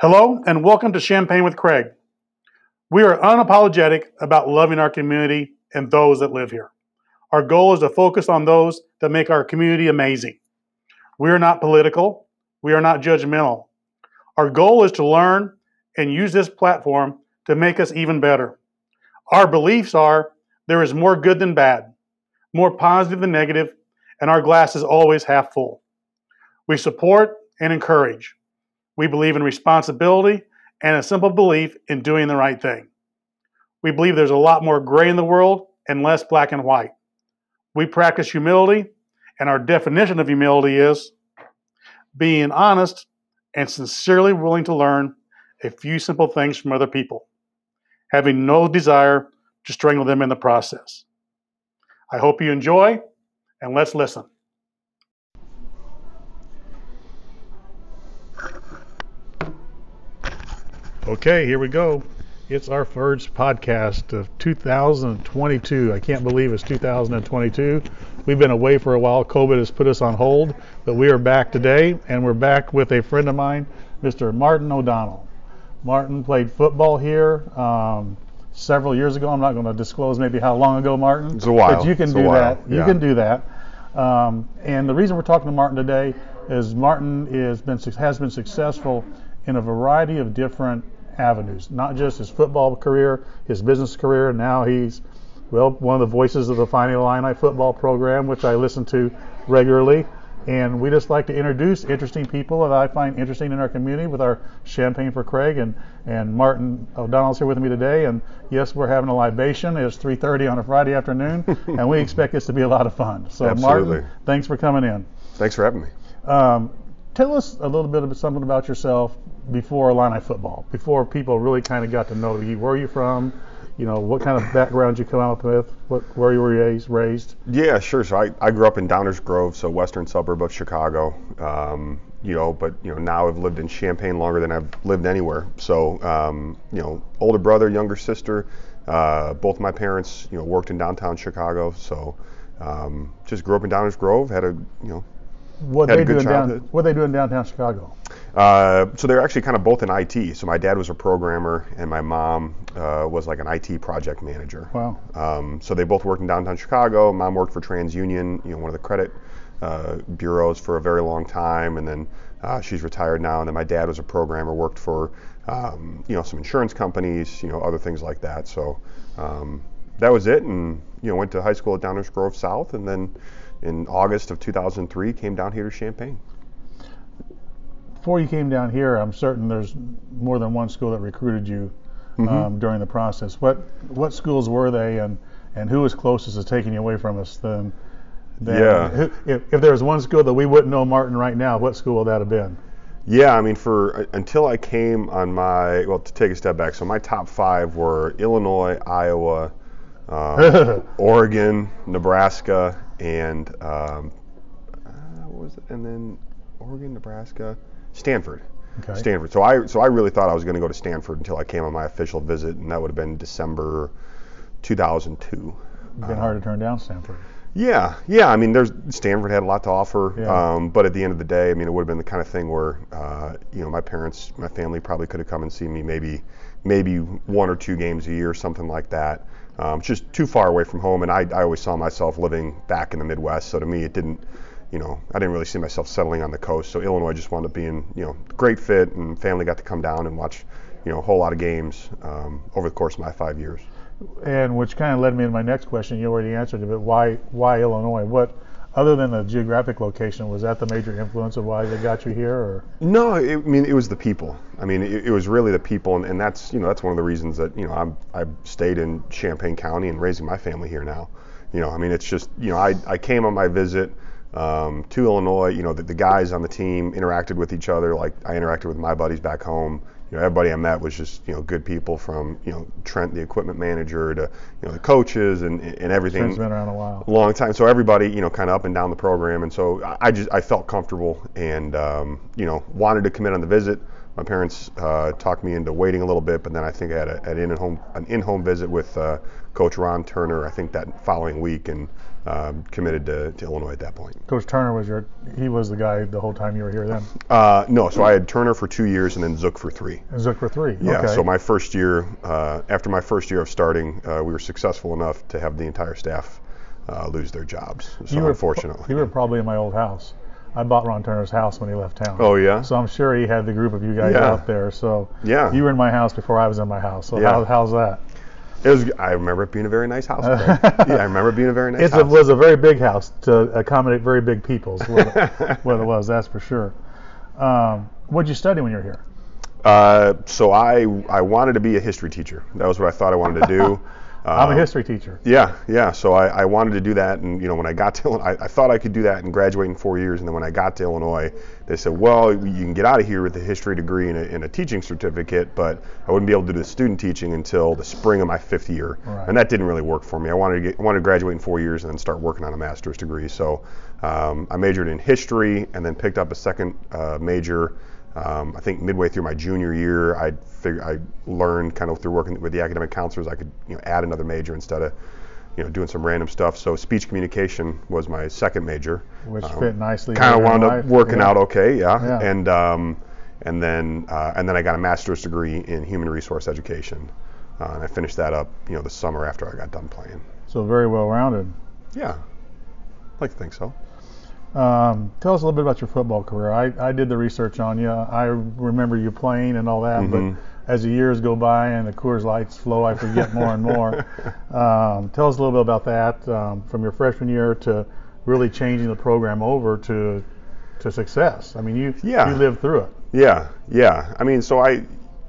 Hello, and welcome to Champagne with Craig. We are unapologetic about loving our community and those that live here. Our goal is to focus on those that make our community amazing. We are not political, we are not judgmental. Our goal is to learn and use this platform to make us even better. Our beliefs are there is more good than bad, more positive than negative, and our glass is always half full. We support and encourage. We believe in responsibility and a simple belief in doing the right thing. We believe there's a lot more gray in the world and less black and white. We practice humility, and our definition of humility is being honest and sincerely willing to learn a few simple things from other people, having no desire to strangle them in the process. I hope you enjoy, and let's listen. Okay, here we go. It's our first podcast of 2022. I can't believe it's 2022. We've been away for a while. COVID has put us on hold, but we are back today, and we're back with a friend of mine, Mr. Martin O'Donnell. Martin played football here um, several years ago. I'm not going to disclose maybe how long ago, Martin. It's a while. But you can It's do that. You yeah. can do that. Um, and the reason we're talking to Martin today is Martin is been has been successful in a variety of different avenues, not just his football career, his business career. Now he's well one of the voices of the Fighting Illini football program, which I listen to regularly. And we just like to introduce interesting people that I find interesting in our community with our Champagne for Craig and, and Martin O'Donnell's here with me today. And yes, we're having a libation. It's 3:30 on a Friday afternoon, and we expect this to be a lot of fun. So Absolutely. Martin, thanks for coming in. Thanks for having me. Um, tell us a little bit of something about yourself before Illini football, before people really kind of got to know you. Where are you from? You know, what kind of background you come out with? What, where you were raised? Raised? Yeah, sure. So I, I grew up in Downers Grove, so western suburb of Chicago. Um, you know, but you know now I've lived in Champaign longer than I've lived anywhere. So um, you know, older brother, younger sister. Uh, both my parents, you know, worked in downtown Chicago. So um, just grew up in Downers Grove. Had a you know What Had they a good doing down? What they doing downtown Chicago? Uh, so they're actually kind of both in IT. So my dad was a programmer, and my mom uh, was like an IT project manager. Wow. Um, so they both worked in downtown Chicago. Mom worked for TransUnion, you know, one of the credit uh, bureaus for a very long time, and then uh, she's retired now. And then my dad was a programmer, worked for um, you know some insurance companies, you know, other things like that. So um, that was it, and you know, went to high school at Downers Grove South, and then in August of 2003 came down here to Champaign. Before you came down here, I'm certain there's more than one school that recruited you Mm-hmm. um, during the process. What what schools were they, and and who was closest to taking you away from us? Then, then Yeah. who- if, if there was one school that we wouldn't know Martin right now, what school would that have been? Yeah, I mean, for until I came on my well, to take a step back. So my top five were Illinois, Iowa, um, Oregon, Nebraska, and um, uh, what was it? And then Oregon, Nebraska, Stanford. Okay. Stanford. So I so I really thought I was going to go to Stanford until I came on my official visit, and that would have been December 2002. It's Been hard to turn down Stanford. Yeah, yeah. I mean, there's Stanford had a lot to offer, Yeah. um, but at the end of the day, I mean, it would have been the kind of thing where, uh, you know, my parents, my family probably could have come and seen me maybe, maybe one or two games a year, something like that. Um, just too far away from home, and I, I always saw myself living back in the Midwest, so to me, it didn't, you know, I didn't really see myself settling on the coast. So Illinois just wound up being, you know, great fit, and family got to come down and watch, you know, a whole lot of games um, over the course of my five years. And which kind of led me to my next question. You already answered it, but why why Illinois? What other than the geographic location was that the major influence of why they got you here? Or No, it, I mean it was the people. I mean it, it was really the people, and, and that's you know that's one of the reasons that you know I'm I stayed in Champaign County and raising my family here now. You know, I mean it's just you know I I came on my visit um, to Illinois. You know, the, the guys on the team interacted with each other like I interacted with my buddies back home. You know, everybody I met was just you know good people from you know Trent, the equipment manager, to you know the coaches and and everything Trent's been around a while. long time. So everybody, you know, kind of up and down the program, and so I- just I felt comfortable and um, you know wanted to commit on the visit. My parents uh, talked me into waiting a little bit, but then I think I had a, an in-home an in-home visit with uh, Coach Ron Turner. I think that following week, and um, committed to, to Illinois at that point. Coach Turner was your, he was the guy the whole time you were here then. Uh, no, so I had Turner for two years and then Zook for three. And Zook for three. Yeah. Okay. So my first year, uh, after my first year of starting, uh, we were successful enough to have the entire staff uh, lose their jobs. So you were, unfortunately. you were probably in my old house. I bought Ron Turner's house when he left town. Oh yeah. So I'm sure he had the group of you guys Yeah. out there. So Yeah. you were in my house before I was in my house. So Yeah. how, how's that? It was. I remember it being a very nice house. Yeah, I remember it being a very nice house. It was a very big house to accommodate very big peoples. What, what it was, that's for sure. Um, what did you study when you were here? Uh, so I I wanted to be a history teacher. That was what I thought I wanted to do. I'm a Um, history teacher. Yeah, yeah. So I, I wanted to do that, and you know, when I got to, I, I thought I could do that and graduate in four years, and then when I got to Illinois, they said, well, you can get out of here with a history degree and a, and a teaching certificate, but I wouldn't be able to do the student teaching until the spring of my fifth year, Right. and that didn't really work for me. I wanted to get, I wanted to graduate in four years and then start working on a master's degree. So um, I majored in history and then picked up a second uh, major. Um, I think midway through my junior year, I figured I learned kind of through working with the academic counselors, I could you know add another major instead of you know doing some random stuff. So speech communication was my second major, Which Um, fit nicely. kind of wound up life. working Yeah. out okay, yeah. Yeah. And um, and then uh, and then I got a master's degree in human resource education, uh, and I finished that up you know the summer after I got done playing. So very well rounded. Yeah, I like to think so. Um, tell us a little bit about your football career. I, I did the research on you. I remember you playing and all that, Mhm. but as the years go by and the Coors Lights flow, I forget more and more. Um, tell us a little bit about that um, from your freshman year to really changing the program over to to success. I mean, you Yeah. you lived through it. Yeah, yeah. I mean, so I,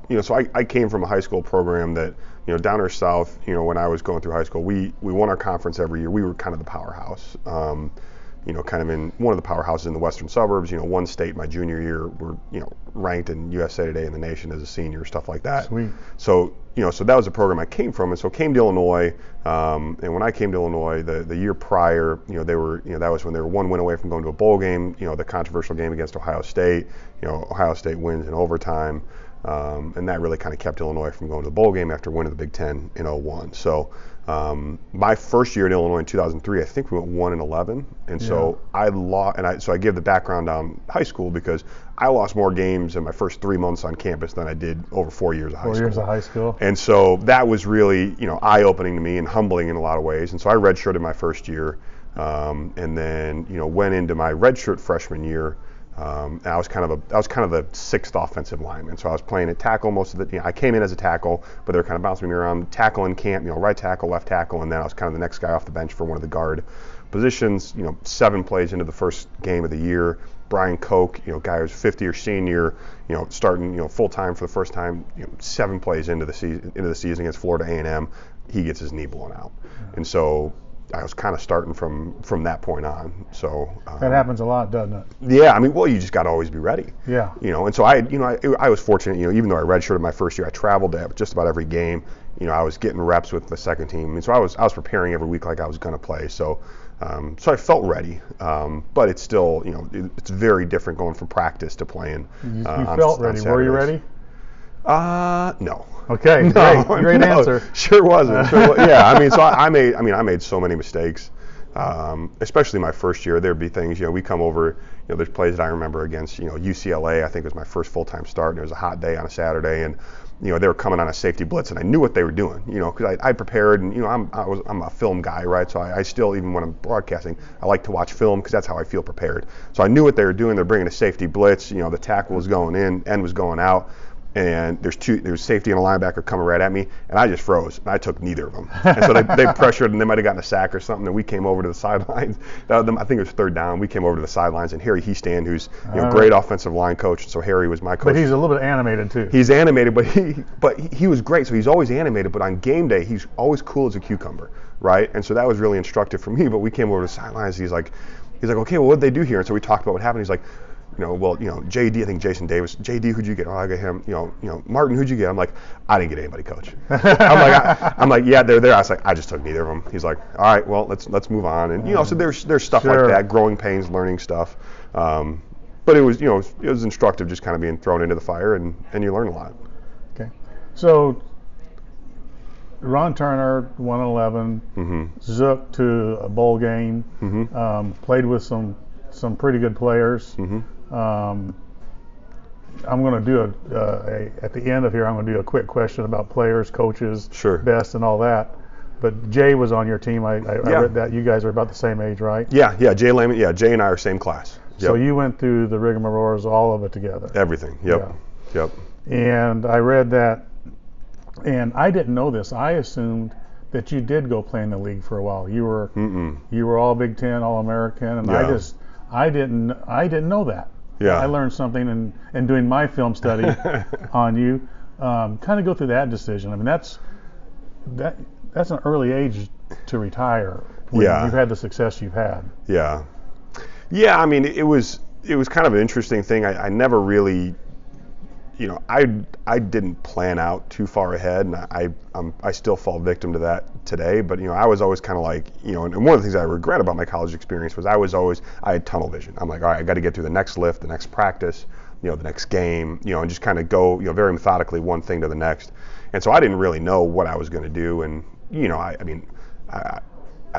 you know, so I, I came from a high school program that, you know, down here south, you know, when I was going through high school, we we won our conference every year. We were kind of the powerhouse. Um, you know, kind of in one of the powerhouses in the western suburbs. You know, one state my junior year were, you know, ranked in USA Today in the nation as a senior, stuff like that. Sweet. So, you know, so that was the program I came from, and so came to Illinois. Um, and when I came to Illinois, the the year prior, you know, they were, you know, that was when they were one win away from going to a bowl game. You know, the controversial game against Ohio State. You know, Ohio State wins in overtime, um, and that really kind of kept Illinois from going to the bowl game after winning the Big Ten in 01. So. Um, my first year in Illinois in 2003, I think we went one and 11, and so I lost. And I so I give the background on high school because I lost more games in my first three months on campus than I did over four years of high Four school. years of high school. And so that was really, you know, eye-opening to me and humbling in a lot of ways. And so I redshirted my first year, um, and then, you know, went into my redshirt freshman year. Um, and I was kind of a, I was kind of the sixth offensive lineman. So I was playing at tackle most of the, you know, I came in as a tackle, but they were kind of bouncing me around tackle in camp, you know, right tackle, left tackle, and then I was kind of the next guy off the bench for one of the guard positions. You know, seven plays into the first game of the year. Brian Koch, you know, guy who's 50 or senior, you know, starting, you know, full time for the first time, you know, seven plays into the season, into the season against Florida A&M, he gets his knee blown out, and so I was kind of starting from from that point on. So um, That happens a lot, doesn't it? yeah, I mean, well, you just got to always be ready. Yeah. You know, and so I, you know, I, I was fortunate. You know, even though I redshirted my first year, I traveled to just about every game. You know, I was getting reps with the second team, and so I was I was preparing every week like I was going to play. So, um, so I felt ready. Um, but it's still, you know, it, it's very different going from practice to playing. You, you uh, on- felt on ready. Were you ready? Uh, no. Okay, No, great, great no, answer. Sure wasn't. Sure wa- yeah, I mean, so I, I made, I mean, I made so many mistakes, um, especially my first year. There'd be things, you know, we come over, you know, there's plays that I remember against, you know, UCLA. I think it was my first full-time start, and it was a hot day on a Saturday, and you know, they were coming on a safety blitz, and I knew what they were doing, you know, because I, I prepared, and you know, I'm, I was, I'm a film guy, right? So I, I still, even when I'm broadcasting, I like to watch film because that's how I feel prepared. So I knew what they were doing. They're bringing a safety blitz, you know, the tackle was going in, end was going out and there's two there's safety and a linebacker coming right at me and I just froze and I took neither of them and so they, they pressured and they might have gotten a sack or something and we came over to the sidelines that was the- I think it was third down we came over to the sidelines and Harry Hiestand who's you know Uh, great offensive line coach so Harry was my coach But he's a little bit animated too. He's animated, but he but he, he was great. So he's always animated, but on game day he's always cool as a cucumber, right? And so that was really instructive for me. But we came over to the sidelines. He's like, he's like, okay, well, what did they do here? And so we talked about what happened. He's like, you know, well, you know, JD, I think Jason Davis, JD, who'd you get? Oh, I got him. You know, you know, Martin, who'd you get? I'm like, I didn't get anybody, coach. I'm like, I, I'm like, yeah, they're there. I was like, I just took neither of them. He's like, all right, well, let's let's move on. And you know, so there's there's stuff Sure. like that, growing pains, learning stuff. Um, but it was, you know, it was instructive, just kind of being thrown into the fire, and and you learn a lot. Okay. So Ron Turner, 111, hmm Zook to a bowl game. hmm Um, played with some some pretty good players. hmm Um, I'm going to do a, uh, a at the end of here. I'm going to do a quick question about players, coaches, Sure. best, and all that. But Jay was on your team. I, I, I read that you guys are about the same age, right? Yeah, yeah. Jay Leman. Yeah, Jay and I are same class. Yep. So you went through the rigmaroles, all of it together. Everything. Yep. Yep. And I read that, and I didn't know this. I assumed that you did go play in the league for a while. You were Mm-mm. you were all Big Ten, all American, and I just I didn't I didn't know that. Yeah. I learned something in, in doing my film study on you. Um, kind of go through that decision. I mean, that's that that's an early age to retire when Yeah. you've had the success you've had. Yeah. Yeah, I mean, it was it was kind of an interesting thing. I, I never really, you know, I I didn't plan out too far ahead, and I I'm, I still fall victim to that today. But you know, I was always kind of like, you know, and, and one of the things I regret about my college experience was I was always I had tunnel vision. I'm like, all right, I got to get through the next lift, the next practice, you know, the next game, you know, and just kind of go, you know, very methodically one thing to the next. And so I didn't really know what I was going to do, and you know, I, I mean, I,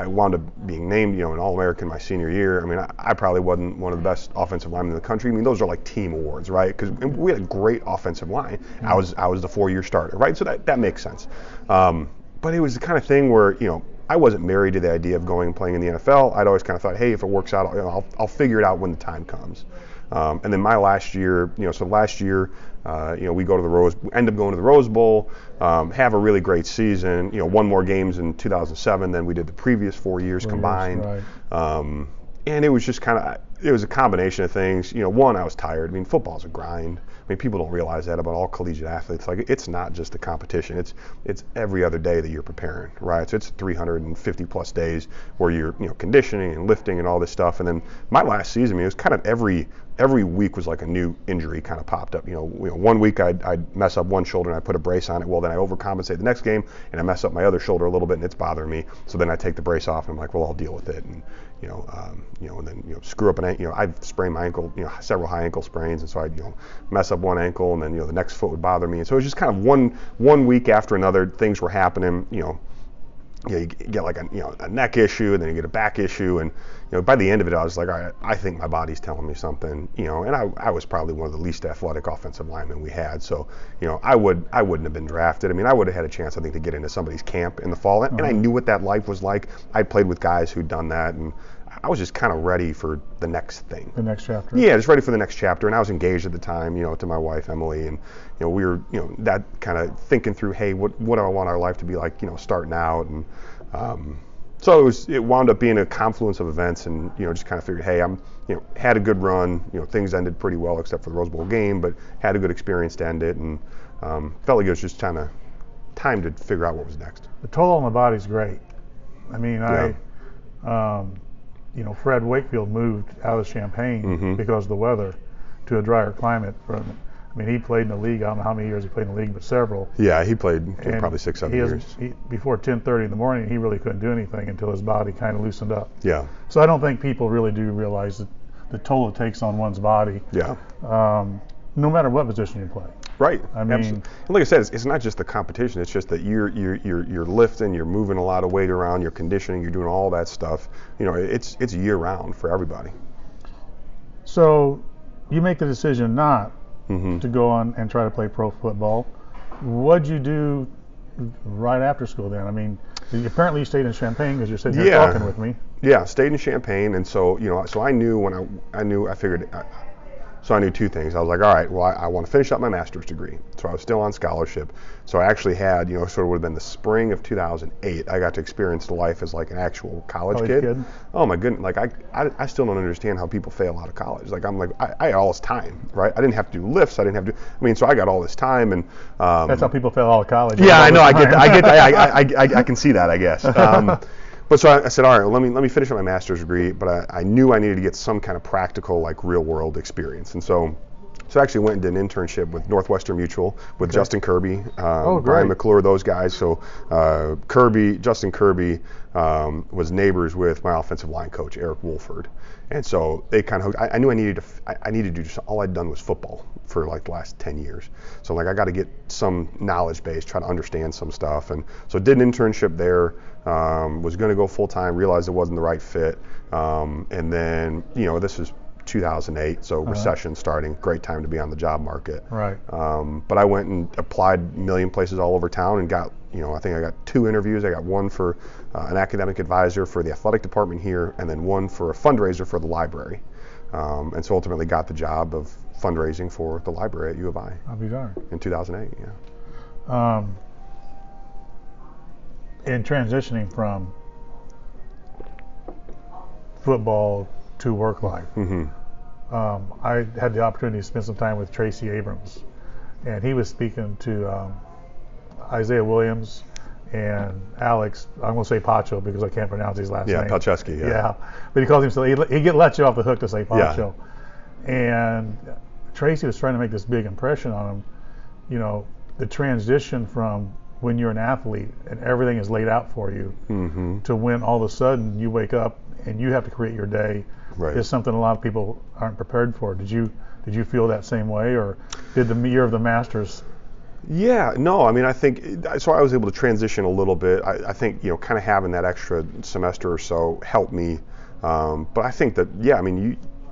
I wound up being named, you know, an All-American my senior year. I mean, I, I probably wasn't one of the best offensive linemen in the country. I mean, those are like team awards, right? Because we had a great offensive line. I was I was the four-year starter, right? So that that makes sense. Um, but it was the kind of thing where you know I wasn't married to the idea of going and playing in the NFL. I'd always kind of thought, hey, if it works out, you know, I'll I'll figure it out when the time comes. Um, and then my last year, you know, so last year, uh, you know, we go to the Rose, end up going to the Rose Bowl, um, have a really great season. You know, won more games in 2007 than we did the previous four years Four years, combined. right. Um, and it was just kind of, it was a combination of things. You know, one, I was tired. I mean, football's a grind. I mean, people don't realize that about all collegiate athletes. Like, it's not just a competition. It's it's every other day that you're preparing, right? So it's 350 plus days where you're, you know, conditioning and lifting and all this stuff. And then my last season, I mean, it was kind of every every week was like a new injury kind of popped up. You know, you know one week I'd, I'd mess up one shoulder and I put a brace on it. Well, then I overcompensate the next game and I mess up my other shoulder a little bit and it's bothering me. So then I take the brace off and I'm like, well, I'll deal with it. And you know, um, you know, and then you know, screw up an ankle. You know, I've sprained my ankle, you know, several high ankle sprains, and so I'd you know, mess up one ankle, and then you know, the next foot would bother me. And so it was just kind of one one week after another, things were happening. You know, you, know, you get like a you know a neck issue, and then you get a back issue, and you know by the end of it, I was like, all right, I think my body's telling me something, you know, and I, I was probably one of the least athletic offensive linemen we had, so you know I would I wouldn't have been drafted. I mean, I would have had a chance, I think, to get into somebody's camp in the fall, and, and I mm-hmm. knew what that life was like. I played with guys who'd done that, and I was just kind of ready for the next thing. The next chapter. Yeah, just ready for the next chapter. And I was engaged at the time, you know, to my wife Emily, and you know, we were, you know, that kind of thinking through, hey, what what do I want our life to be like, you know, starting out, and um, so it was. It wound up being a confluence of events, and you know, just kind of figured, hey, I'm, you know, had a good run. You know, things ended pretty well except for the Rose Bowl game, but had a good experience to end it, and um, felt like it was just kind of time to figure out what was next. The toll on the body's great. I mean, I, um, you know, Fred Wakefield moved out of Champaign Mhm. because of the weather to a drier climate. From, I mean, he played in the league. I don't know how many years he played in the league, but several. Yeah, he played And probably six, seven he years. He, before 10:30 in the morning, he really couldn't do anything until his body kind of loosened up. Yeah, So I don't think people really do realize that the toll it takes on one's body, yeah. um, no matter what position you play. Right. I mean- Absolutely. Like I said, it's, it's not just the competition. It's just that you're you're you're you're lifting, you're moving a lot of weight around, you're conditioning, you're doing all that stuff. You know, it's it's year round for everybody. So you make the decision not hmm to go on and try to play pro football. What'd you do right after school then? I mean, apparently you stayed in Champaign because you're sitting here Yeah. talking with me. Yeah, stayed in Champaign, and so you know, so I knew when I I knew I figured. I, so I knew two things. I was like, all right, well, I, I want to finish up my master's degree. So I was still on scholarship. So I actually had, you know, sort of would have been the spring of 2008. I got to experience life as like an actual college, College kid. kid. Oh my goodness, like I, I, I still don't understand how people fail out of college. Like I'm like, I, I had all this time, right? I didn't have to do lifts. I didn't have to. I mean, so I got all this time, and um, That's how people fail out of college. yeah, I know. I get. I get, I, I, I, I, I can see that. I guess. Um, but so I, I said, all right, well, let me let me finish up my master's degree. But I, I knew I needed to get some kind of practical, like real world experience. And so, So I actually went and did an internship with Northwestern Mutual with Justin Kirby, um, Oh, Brian. McClure, those guys. So uh, Kirby, Justin Kirby um, was neighbors with my offensive line coach Eric Wolford, and so they kind of. I, I knew I needed to. I needed to do. Just, all I'd done was football for like the last 10 years. So like I got to get some knowledge base, try to understand some stuff, and so did an internship there. Um, was going to go full time. Realized it wasn't the right fit, um, and then you know this is 2008, so recession starting. Great time to be on the job market. Right. Um, but I went and applied a million places all over town and got, you know, I think I got two interviews. I got one for uh, an academic advisor for the athletic department here, and then one for a fundraiser for the library. Um, and so ultimately got the job of fundraising for the library at U of I I'll be darned. in 2008. Yeah. Um, in transitioning from football to work life, hmm um, I had the opportunity to spend some time with Tracy Abrams, and he was speaking to um, Isaiah Williams and Alex. I'm going to say Pacho because I can't pronounce his last Yeah, name. Palczewski. Yeah. Yeah, but he calls himself. He, he get let you off the hook to say Pacho. yeah. And Tracy was trying to make this big impression on him. You know, the transition from when you're an athlete and everything is laid out for you hmm to when all of a sudden you wake up and you have to create your day Right. is something a lot of people aren't prepared for. Did you did you feel that same way, or did the year of the Masters? Yeah, no, I mean, I think so. I was able to transition a little bit. I, I think you know, kind of having that extra semester or so helped me. Um, but I think that yeah, I mean, you,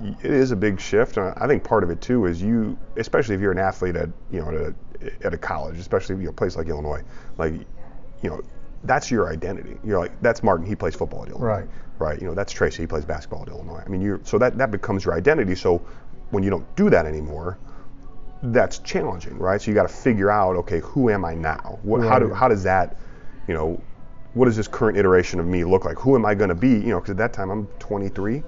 you- it is a big shift. And I think part of it too is you, especially if you're an athlete at you know at a, at a college, especially you know, a place like Illinois, like you know, that's your identity. You're like that's Martin. He plays football at Illinois. Right. Right. You know, that's Tracy. He plays basketball at Illinois. I mean, you so that that becomes your identity. So when you don't do that anymore, that's challenging, right? So you got to figure out, okay, who am I now? What, How do how does that, you know, what does this current iteration of me look like? Who am I going to be? You know, because at that time I'm 23,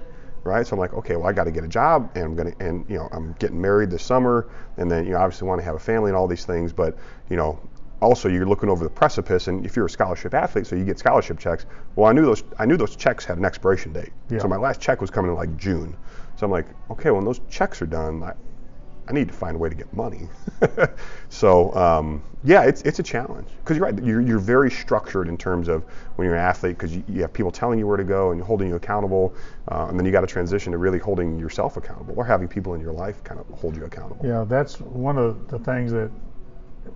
right? So I'm like, okay, well I got to get a job, and I'm gonna, and you know, I'm getting married this summer, and then you know, obviously want to have a family and all these things, but you know. Also, you're looking over the precipice, and if you're a scholarship athlete, so you get scholarship checks. Well, I knew those. I knew those checks had an expiration date. Yeah. So my last check was coming in like June. So I'm like, okay, when those checks are done, I, I need to find a way to get money. so um, yeah, it's it's a challenge because you're right. You're, you're very structured in terms of when you're an athlete because you, you have people telling you where to go and holding you accountable, uh, and then you got to transition to really holding yourself accountable or having people in your life kind of hold you accountable. Yeah, that's one of the things that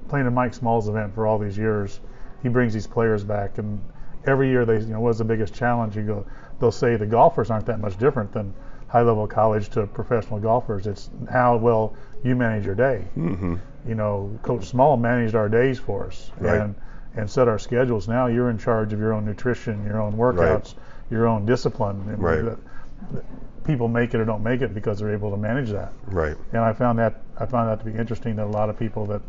playing in Mike Small's event for all these years, he brings these players back, and every year they, you know, what's the biggest challenge? You go, they'll say the golfers aren't that much different than high-level college to professional golfers. It's how well you manage your day. hmm You know, Coach Small managed our days for us Right. and and set our schedules. Now you're in charge of your own nutrition, your own workouts, your own discipline. Right. that- that People make it or don't make it because they're able to manage that Right. and I found that I found that to be interesting that a lot of people that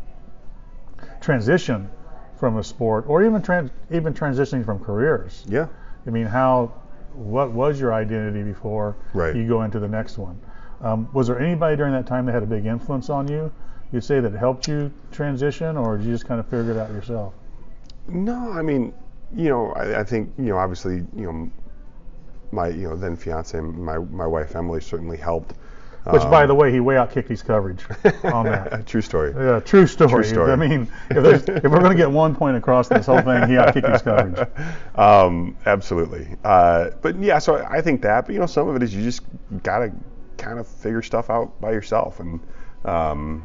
transition from a sport or even trans, even transitioning from careers. Yeah. I mean, how what was your identity before Right. you go into the next one? Um, was there anybody during that time that had a big influence on you? You'd say that helped you transition, or did you just kind of figure it out yourself? No, I mean, you know, I, I think you know, obviously, you know, my you know then fiance, my my wife Emily certainly helped. Which, by Um, the way, he way out kicked his coverage on that. True story. Yeah, true story. True story. I mean, if, if we're going to get one point across this whole thing, he out kicked his coverage. um, absolutely. Uh, but yeah, so I think that. But you know, some of it is you just gotta kind of figure stuff out by yourself, and um,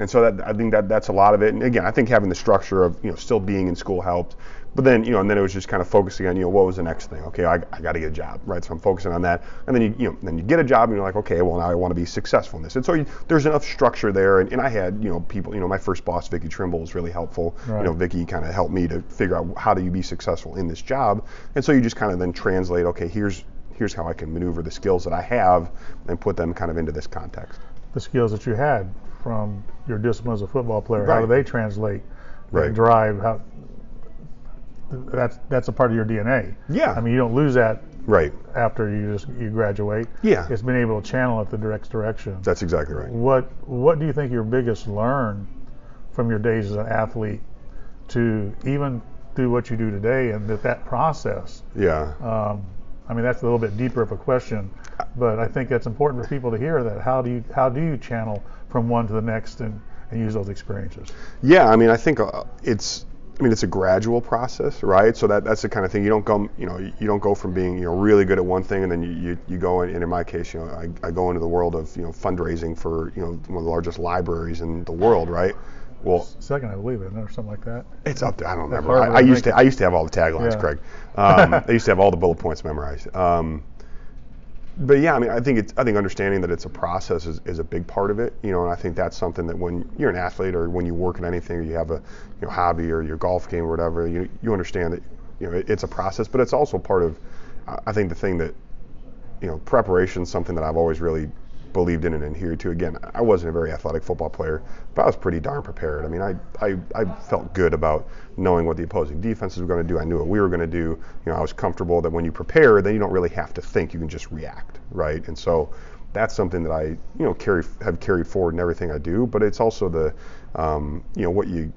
and so that I think that that's a lot of it. And again, I think having the structure of you know still being in school helped. But then you know, and then it was just kind of focusing on you know what was the next thing. Okay, I, I got to get a job, right? So I'm focusing on that, and then you you know then you get a job and you're like, okay, well now I want to be successful in this. And so you, there's enough structure there. And, and I had you know people, you know my first boss, Vicky Trimble, was really helpful. Right. You know, Vicky kind of helped me to figure out how do you be successful in this job. And so you just kind of then translate, okay, here's here's how I can maneuver the skills that I have and put them kind of into this context. the skills that you had from your discipline as a football player. How do they translate? Right. And drive. How that's that's a part of your DNA. Yeah. I mean, you don't lose that Right. after you just you graduate. Yeah. It's been able to channel it the direct direction. That's exactly right. What What do you think your biggest learn from your days as an athlete to even do what you do today, and that that process? Yeah. Um, I mean, that's a little bit deeper of a question, but I think that's important for people to hear that. How do you how do you channel from one to the next and, and use those experiences? Yeah, I mean, I think uh, it's I mean, it's a gradual process, right? So that that's the kind of thing you don't go, you know, you don't go from being, you know, really good at one thing and then you, you, you go in, and in my case, you know, I, I go into the world of, you know, fundraising for, you know, one of the largest libraries in the world, right? Well, second, I believe it, or something like that. It's up there. I don't remember. I, I, used to. I used to have all the taglines, yeah. Craig. Um, I used to have all the bullet points memorized. Um, but yeah, I mean, I think it's, I think understanding that it's a process is, is a big part of it, you know, and I think that's something that when you're an athlete or when you work in anything or you have a you know, hobby or your golf game or whatever, you you understand that you know it, it's a process, but it's also part of, I think the thing that, you know, preparation is something that I've always really believed in and adhered to. Again, I wasn't a very athletic football player, but I was pretty darn prepared. I mean, I, I, I felt good about knowing what the opposing defenses were going to do. I knew what we were going to do. You know, I was comfortable that when you prepare, then you don't really have to think. You can just react, right? And so that's something that I, you know, carry have carried forward in everything I do. But it's also the, um, you know, what you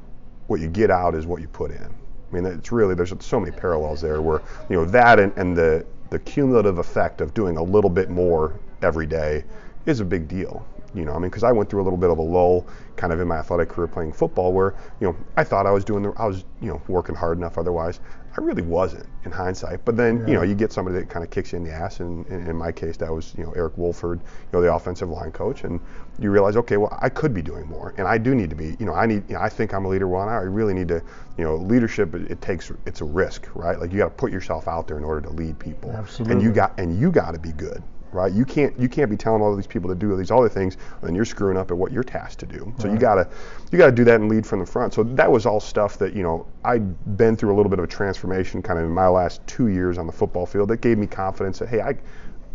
what you get out is what you put in. I mean, it's really there's so many parallels there where you know that and, and the the cumulative effect of doing a little bit more every day is a big deal. You know, I mean, because I went through a little bit of a lull, kind of in my athletic career playing football, where you know I thought I was doing the, I was you know working hard enough. Otherwise, I really wasn't in hindsight. But then yeah. you know you get somebody that kind of kicks you in the ass, and, and, in my case that was you know Eric Wolford, you know the offensive line coach, and you realize okay, well I could be doing more, and I do need to be. You know, I need. You know, I think I'm a leader. Well, I really need to. You know, leadership it, it takes it's a risk, right? Like you got to put yourself out there in order to lead people, Absolutely. and you got and you got to be good right? You can't you can't be telling all these people to do all these other things, and you're screwing up at what you're tasked to do. So right. you gotta you gotta do that and lead from the front. So that was all stuff that you know I'd been through a little bit of a transformation kind of in my last two years on the football field that gave me confidence that hey I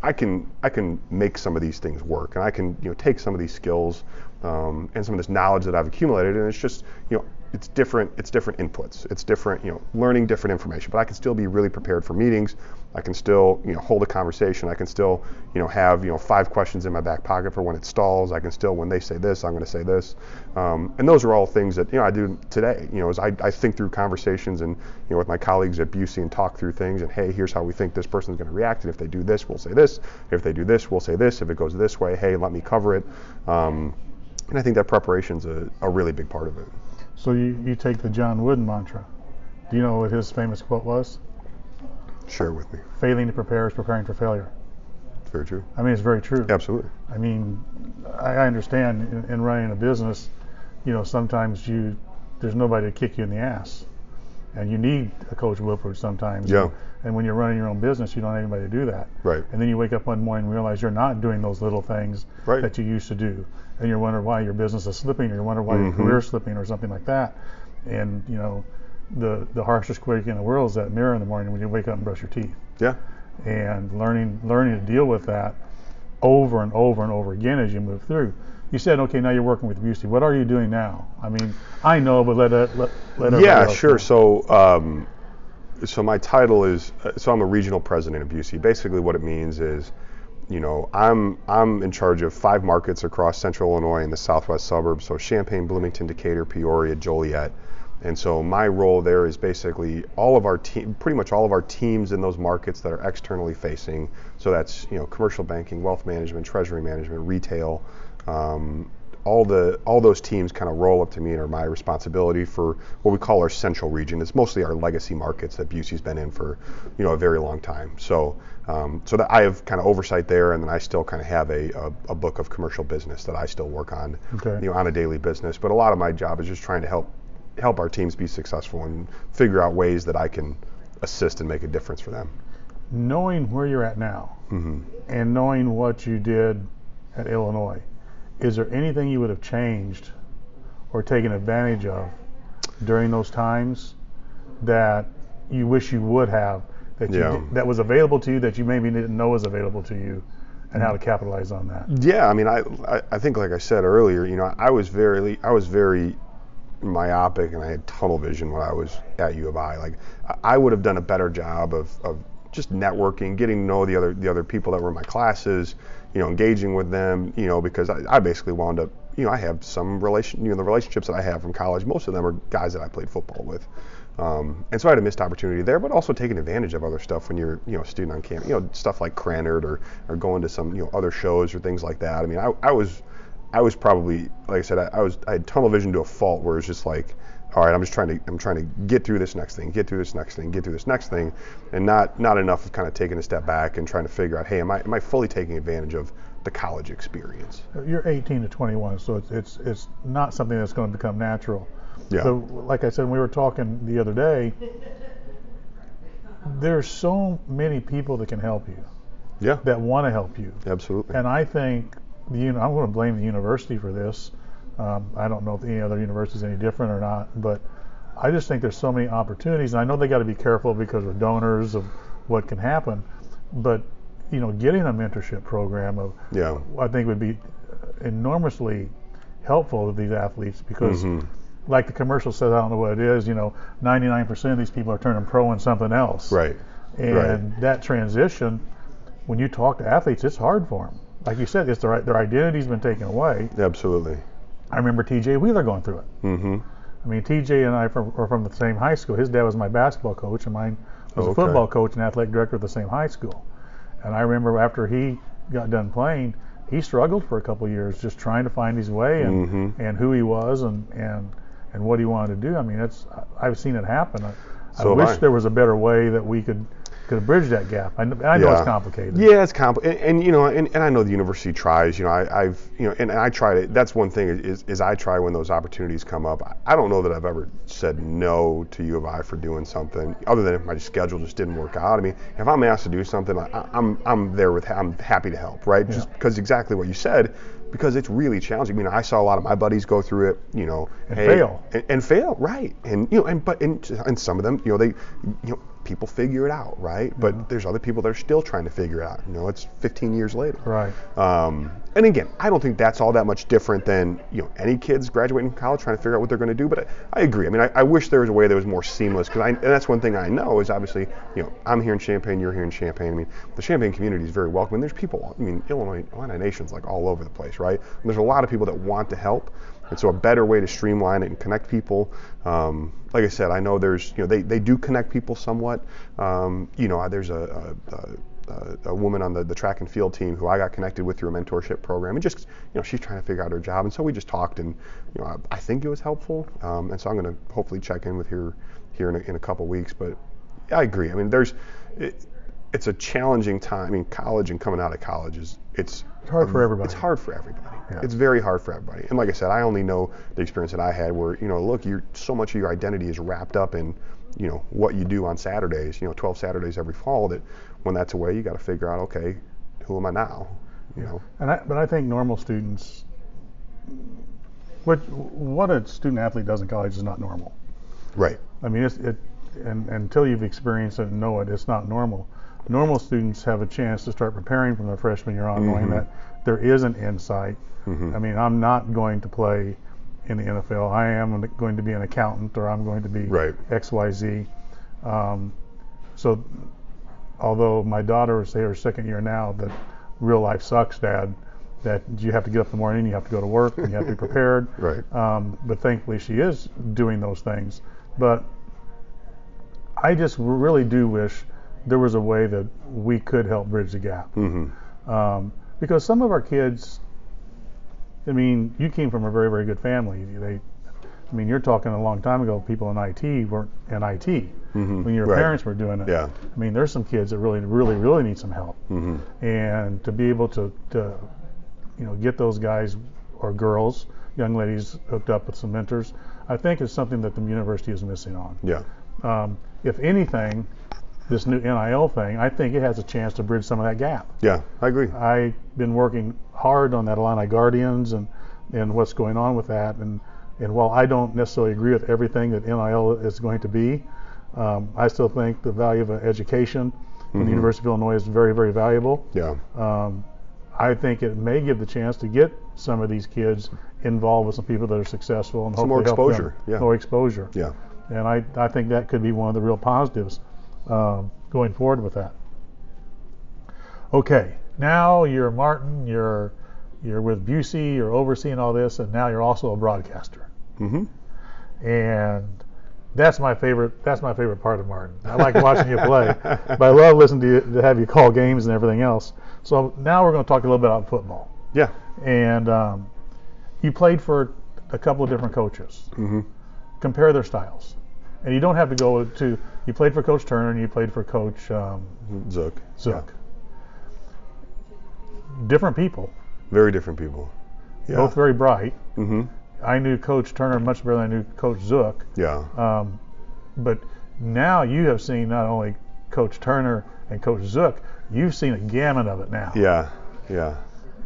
I can I can make some of these things work, and I can you know take some of these skills um, and some of this knowledge that I've accumulated, and it's just you know it's different it's different inputs. It's different you know learning different information but i can still be really prepared for meetings. I can still you know hold a conversation. I can still you know have you know five questions in my back pocket for when it stalls. I can still when they say this i'm going to say this. Um, and those are all things that you know i do today. You know as I, I think through conversations and you know with my colleagues at busey and talk through things and hey here's how we think this person's going to react. And if they do this we'll say this. If they do this we'll say this. If it goes this way hey let me cover it. Um, and i think that preparation's a, a really big part of it so you, you take the John Wooden mantra. Do you know what his famous quote was? Share with me. Failing to prepare is preparing for failure. It's very true. I mean, it's very true. Absolutely. I mean, I, understand in, in, running a business, you know, sometimes you there's nobody to kick you in the ass, and you need a coach Wolford sometimes. Yeah. And when you're running your own business, you don't have anybody to do that. Right. And then you wake up one morning and realize you're not doing those little things right. that you used to do and you're wondering why your business is slipping, or you're wondering why mm-hmm. your career is slipping, or something like that. And you know, the the harshest critic in the world is that mirror in the morning when you wake up and brush your teeth. Yeah. And learning learning to deal with that over and over and over again as you move through. You said, okay, now you're working with Busey. What are you doing now? I mean, I know, but let it, let let Yeah, sure. Know. So. Um, so my title is uh, so I'm a regional president of Busey. Basically, what it means is you know, I'm I'm in charge of five markets across Central Illinois and the Southwest suburbs. So Champaign, Bloomington, Decatur, Peoria, Joliet, and so my role there is basically all of our team, pretty much all of our teams in those markets that are externally facing. So that's you know commercial banking, wealth management, treasury management, retail, um, all the all those teams kind of roll up to me and are my responsibility for what we call our central region. It's mostly our legacy markets that Busey's been in for you know a very long time. So um, so that I have kind of oversight there, and then I still kind of have a, a, a, book of commercial business that I still work on okay. you know on a daily business. But a lot of my job is just trying to help help our teams be successful and figure out ways that I can assist and make a difference for them. Knowing where you're at now mm-hmm. and knowing what you did at Illinois is there anything you would have changed or taken advantage of during those times that you wish you would have that you yeah. did, that was available to you that you maybe didn't know was available to you and how to capitalize on that yeah i mean i i think like i said earlier you know i was very i was very myopic and i had tunnel vision when i was at u of i like i would have done a better job of, of just networking getting to know the other the other people that were in my classes you know, engaging with them, you know, because I, I basically wound up, you know, I have some relation, you know, the relationships that I have from college, most of them are guys that I played football with. Um, and so I had a missed opportunity there, but also taking advantage of other stuff when you're, you know, a student on campus. You know, stuff like Krannert or, or going to some, you know, other shows or things like that. I mean, I, I was, I was probably, like I said, I, I was, I had tunnel vision to a fault where it's just like, all right, I'm just trying to, I'm trying to get through this next thing, get through this next thing, get through this next thing, and not, not enough of kind of taking a step back and trying to figure out, hey, am I, am I fully taking advantage of the college experience? You're 18 to 21, so it's it's it's not something that's going to become natural. Yeah. So, like I said, we were talking the other day, there's so many people that can help you, Yeah, that want to help you, absolutely. and I think the uni- I'm going to blame the university for this. Um, I don't know if any other university is any different or not, but I just think there's so many opportunities, and I know they got to be careful because of donors of what can happen, but you know, getting a mentorship program of Yeah. I think would be enormously helpful to these athletes because, Mhm. Like the commercial says, I don't know what it is. You know, 99% of these people are turning pro in something else. Right. And that transition, when you talk to athletes, it's hard for them. Like you said, it's their their identity's been taken away. Absolutely. I remember T.J. Wheeler going through it. Mm-hmm. I mean, TJ and I from, were from the same high school. His dad was my basketball coach, and mine was Oh, a okay. football coach and athletic director at the same high school. And I remember after he got done playing, he struggled for a couple of years just trying to find his way and, Mhm. and who he was and, and and what he wanted to do. I mean, I- I've seen it happen. I, So I wish I. there was a better way that we could could bridge that gap. I, kn- I know it's complicated. Yeah, it's complicated, and, and you know, and, and I know the university tries. You know, I, I've you know, and, and I try to. That's one thing is, is I try when those opportunities come up. I- I don't know that I've ever said no to U of I for doing something, other than if my schedule just didn't work out. I mean, if I'm asked to do something, I, I'm I'm there with. I'm happy to help, right? Just because exactly what you said. Because it's really challenging. I mean, I saw a lot of my buddies go through it, you know, And hey- fail. and, and fail, right? And you know, and but and, and some of them, you know, they, you know, people figure it out, right? But there's other people that are still trying to figure it out. You know, it's 15 years later. Right. Um, and again, I don't think that's all that much different than you know any kids graduating from college trying to figure out what they're going to do. But I, I agree. I mean, I, I wish there was a way that was more seamless because and that's one thing I know is obviously you know I'm here in Champaign, you're here in Champaign. I mean, the Champaign community is very welcoming. There's people. I mean, Illinois, Illinois Nation's like all over the place, right? And there's a lot of people that want to help. And so a better way to streamline it and connect people. Um, like I said, I know there's, you know, they, they do connect people somewhat. Um, you know, there's a, a, a, a woman on the, the track and field team who I got connected with through a mentorship program, and just, you know, she's trying to figure out her job, and so we just talked, and you know, I, I think it was helpful, um, and so I'm going to hopefully check in with her here in a, in a couple weeks. But I agree. I mean, there's, it, it's a challenging time. I mean, college and coming out of college is it's It's hard for um, everybody. It's hard for everybody. Yeah. It's very hard for everybody. And like I said, I only know the experience that I had where, you know, look, you're so much of your identity is wrapped up in, you know, what you do on Saturdays, you know, 12 Saturdays every fall that when that's away, you got to figure out, okay, who am I now? You know. And I, but I think normal students, what what a student athlete does in college is not normal. Right. I mean, it's, it, and, until you've experienced it and know it, it's not normal. Normal students have a chance to start preparing from their freshman year on, knowing Mhm. that there is an insight. Mhm. I mean, I'm not going to play in the NFL. I am going to be an accountant, or I'm going to be Right. X, Y, Z. Um, so, although my daughter is her second year now, that real life sucks, Dad. That you have to get up in the morning, you have to go to work, and you have to be prepared. Right. Um, but thankfully, she is doing those things. But I just really do wish there was a way that we could help bridge the gap. Mm-hmm. Um, because some of our kids, I mean, you came from a very, very good family. They, I mean, you're talking a long time ago. People in IT weren't in IT Mhm. when your Right. parents were doing it. Yeah. I mean, there's some kids that really, really, really need some help, Mm-hmm. and to be able to, to, you know, get those guys or girls, young ladies hooked up with some mentors, I think is something that the university is missing on. Yeah. Um, if anything, this new NIL thing, I think it has a chance to bridge some of that gap. Yeah. I agree. I've been working hard on that Illini Guardians and, and what's going on with that. And, and while I don't necessarily agree with everything that NIL is going to be, um, I still think the value of an education in the University of Illinois is very, very valuable. Yeah. Um, I think it may give the chance to get some of these kids involved with some people that are successful and Some more hopefully help them. exposure, yeah. More exposure. Yeah. And I, I think that could be one of the real positives um, going forward with that. Okay, now you're Martin, you're you're with Busey, you're overseeing all this, and now you're also a broadcaster. Mm-hmm. And That's my favorite. That's my favorite part of Martin. I like watching you play, but I love listening to you to have you call games and everything else. So now we're going to talk a little bit about football. Yeah. And um, you played for a couple of different coaches. Mm-hmm. Compare their styles, and you don't have to go to. You played for Coach Turner and you played for Coach um, Zook. Zook. Different people, Very different people. Yeah. both very bright. hmm I knew Coach Turner much better than I knew Coach Zook. Yeah. Um, but now you have seen not only Coach Turner and Coach Zook, you've seen a gamut of it now. Yeah. Yeah.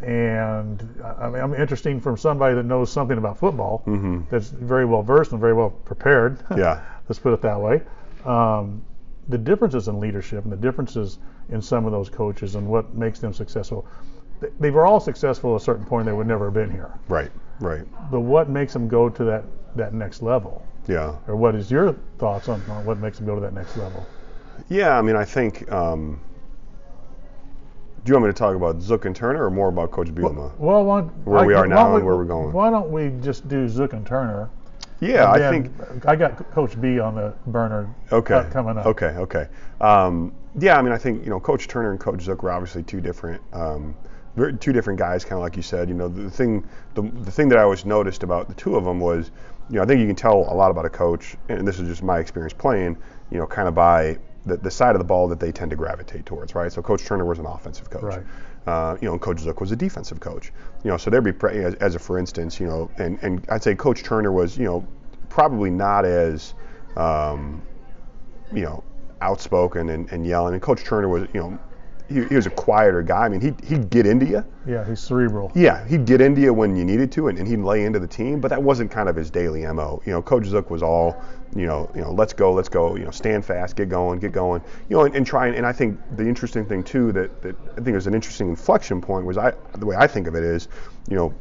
And I mean, I'm interesting from somebody that knows something about football, hmm that's very well versed and very well prepared. Yeah. Let's put it that way. Um, the differences in leadership and the differences in some of those coaches and what makes them successful. They, were all successful at a certain point. They would never have been here. Right. Right. But what makes them go to that, that next level? Yeah. Or what is your thoughts on, on what makes them go to that next level? Yeah. I mean, I think. Um, do you want me to talk about Zook and Turner or more about Coach Bielema? Well, why, Where we are now and where we're going. Why don't we just do Zook and Turner? Yeah, I think. I got Coach B on the burner Okay. coming up. Okay. Okay. Um, yeah, I mean, I think you know, Coach Turner and Coach Zook were obviously two different, um, very, two different guys, kind of like you said. You know, the, the thing, the, the thing that I always noticed about the two of them was, you know, I think you can tell a lot about a coach, and this is just my experience playing. You know, kind of by the, the side of the ball that they tend to gravitate towards, right? So Coach Turner was an offensive coach. Right. Uh, you know, and Coach Zook was a defensive coach. You know, so there'd be, pre- as, as a for instance, you know, and, and I'd say Coach Turner was, you know, probably not as, um, you know, outspoken and, and yelling. And Coach Turner was, you know, he, he was a quieter guy. I mean, he'd, he'd get into you. Yeah, he's cerebral. Yeah, he'd get into you when you needed to, and, and he'd lay into the team. But that wasn't kind of his daily mo. You know, Coach Zook was all, you know, you know, let's go, let's go. You know, stand fast, get going, get going. You know, and, and try and, and I think the interesting thing too that, that I think is an interesting inflection point was I the way I think of it is, you know,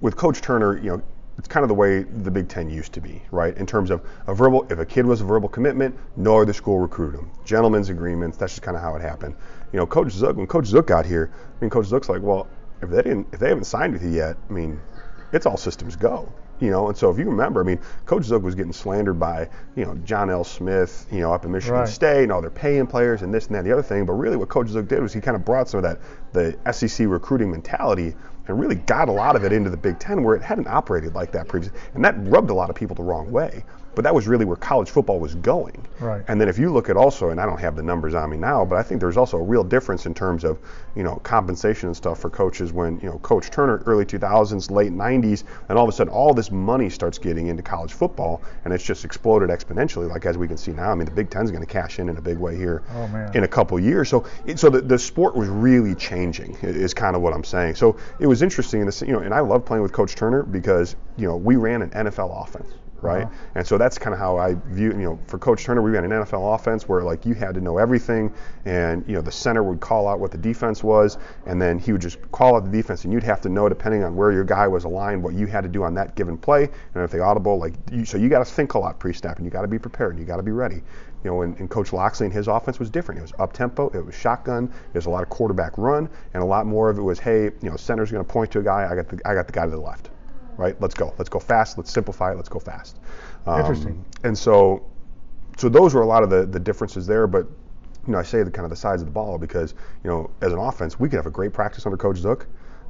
with Coach Turner, you know, it's kind of the way the Big Ten used to be, right? In terms of a verbal, if a kid was a verbal commitment, no other school recruited him. Gentlemen's agreements. That's just kind of how it happened. You know, Coach Zook, when Coach Zook got here, I mean, Coach Zook's like, well, if they didn't, if they haven't signed with you yet, I mean, it's all systems go. You know, and so if you remember, I mean, Coach Zook was getting slandered by, you know, John L. Smith, you know, up in Michigan Right. State, and all they're paying players and this and that and the other thing. But really, what Coach Zook did was he kind of brought some of that the SEC recruiting mentality and really got a lot of it into the Big Ten where it hadn't operated like that previously, and that rubbed a lot of people the wrong way. But that was really where college football was going. Right. And then if you look at also, and I don't have the numbers on me now, but I think there's also a real difference in terms of, you know, compensation and stuff for coaches when, you know, Coach Turner, early 2000s, late 90s, and all of a sudden all this money starts getting into college football, and it's just exploded exponentially, like as we can see now. I mean, the Big Ten's going to cash in in a big way here Oh, in a couple years. So, it, so the, the sport was really changing, is kind of what I'm saying. So it was interesting, in you know, and I love playing with Coach Turner because, you know, we ran an NFL offense right? Uh-huh. And so that's kind of how I view, you know, for Coach Turner, we ran an NFL offense where like you had to know everything, and you know the center would call out what the defense was, and then he would just call out the defense, and you'd have to know depending on where your guy was aligned what you had to do on that given play, and if they audible, like you, so you got to think a lot pre-snap, and you got to be prepared, and you got to be ready. You know, and, and Coach Locksley and his offense was different. It was up tempo, it was shotgun, there's a lot of quarterback run, and a lot more of it was, hey, you know, center's going to point to a guy, I got the I got the guy to the left right? Let's go. Let's go fast. Let's simplify it. Let's go fast. Um, Interesting. And so, so those were a lot of the, the differences there. But you know, I say the kind of the sides of the ball because you know, as an offense, we could have a great practice under Coach Zook,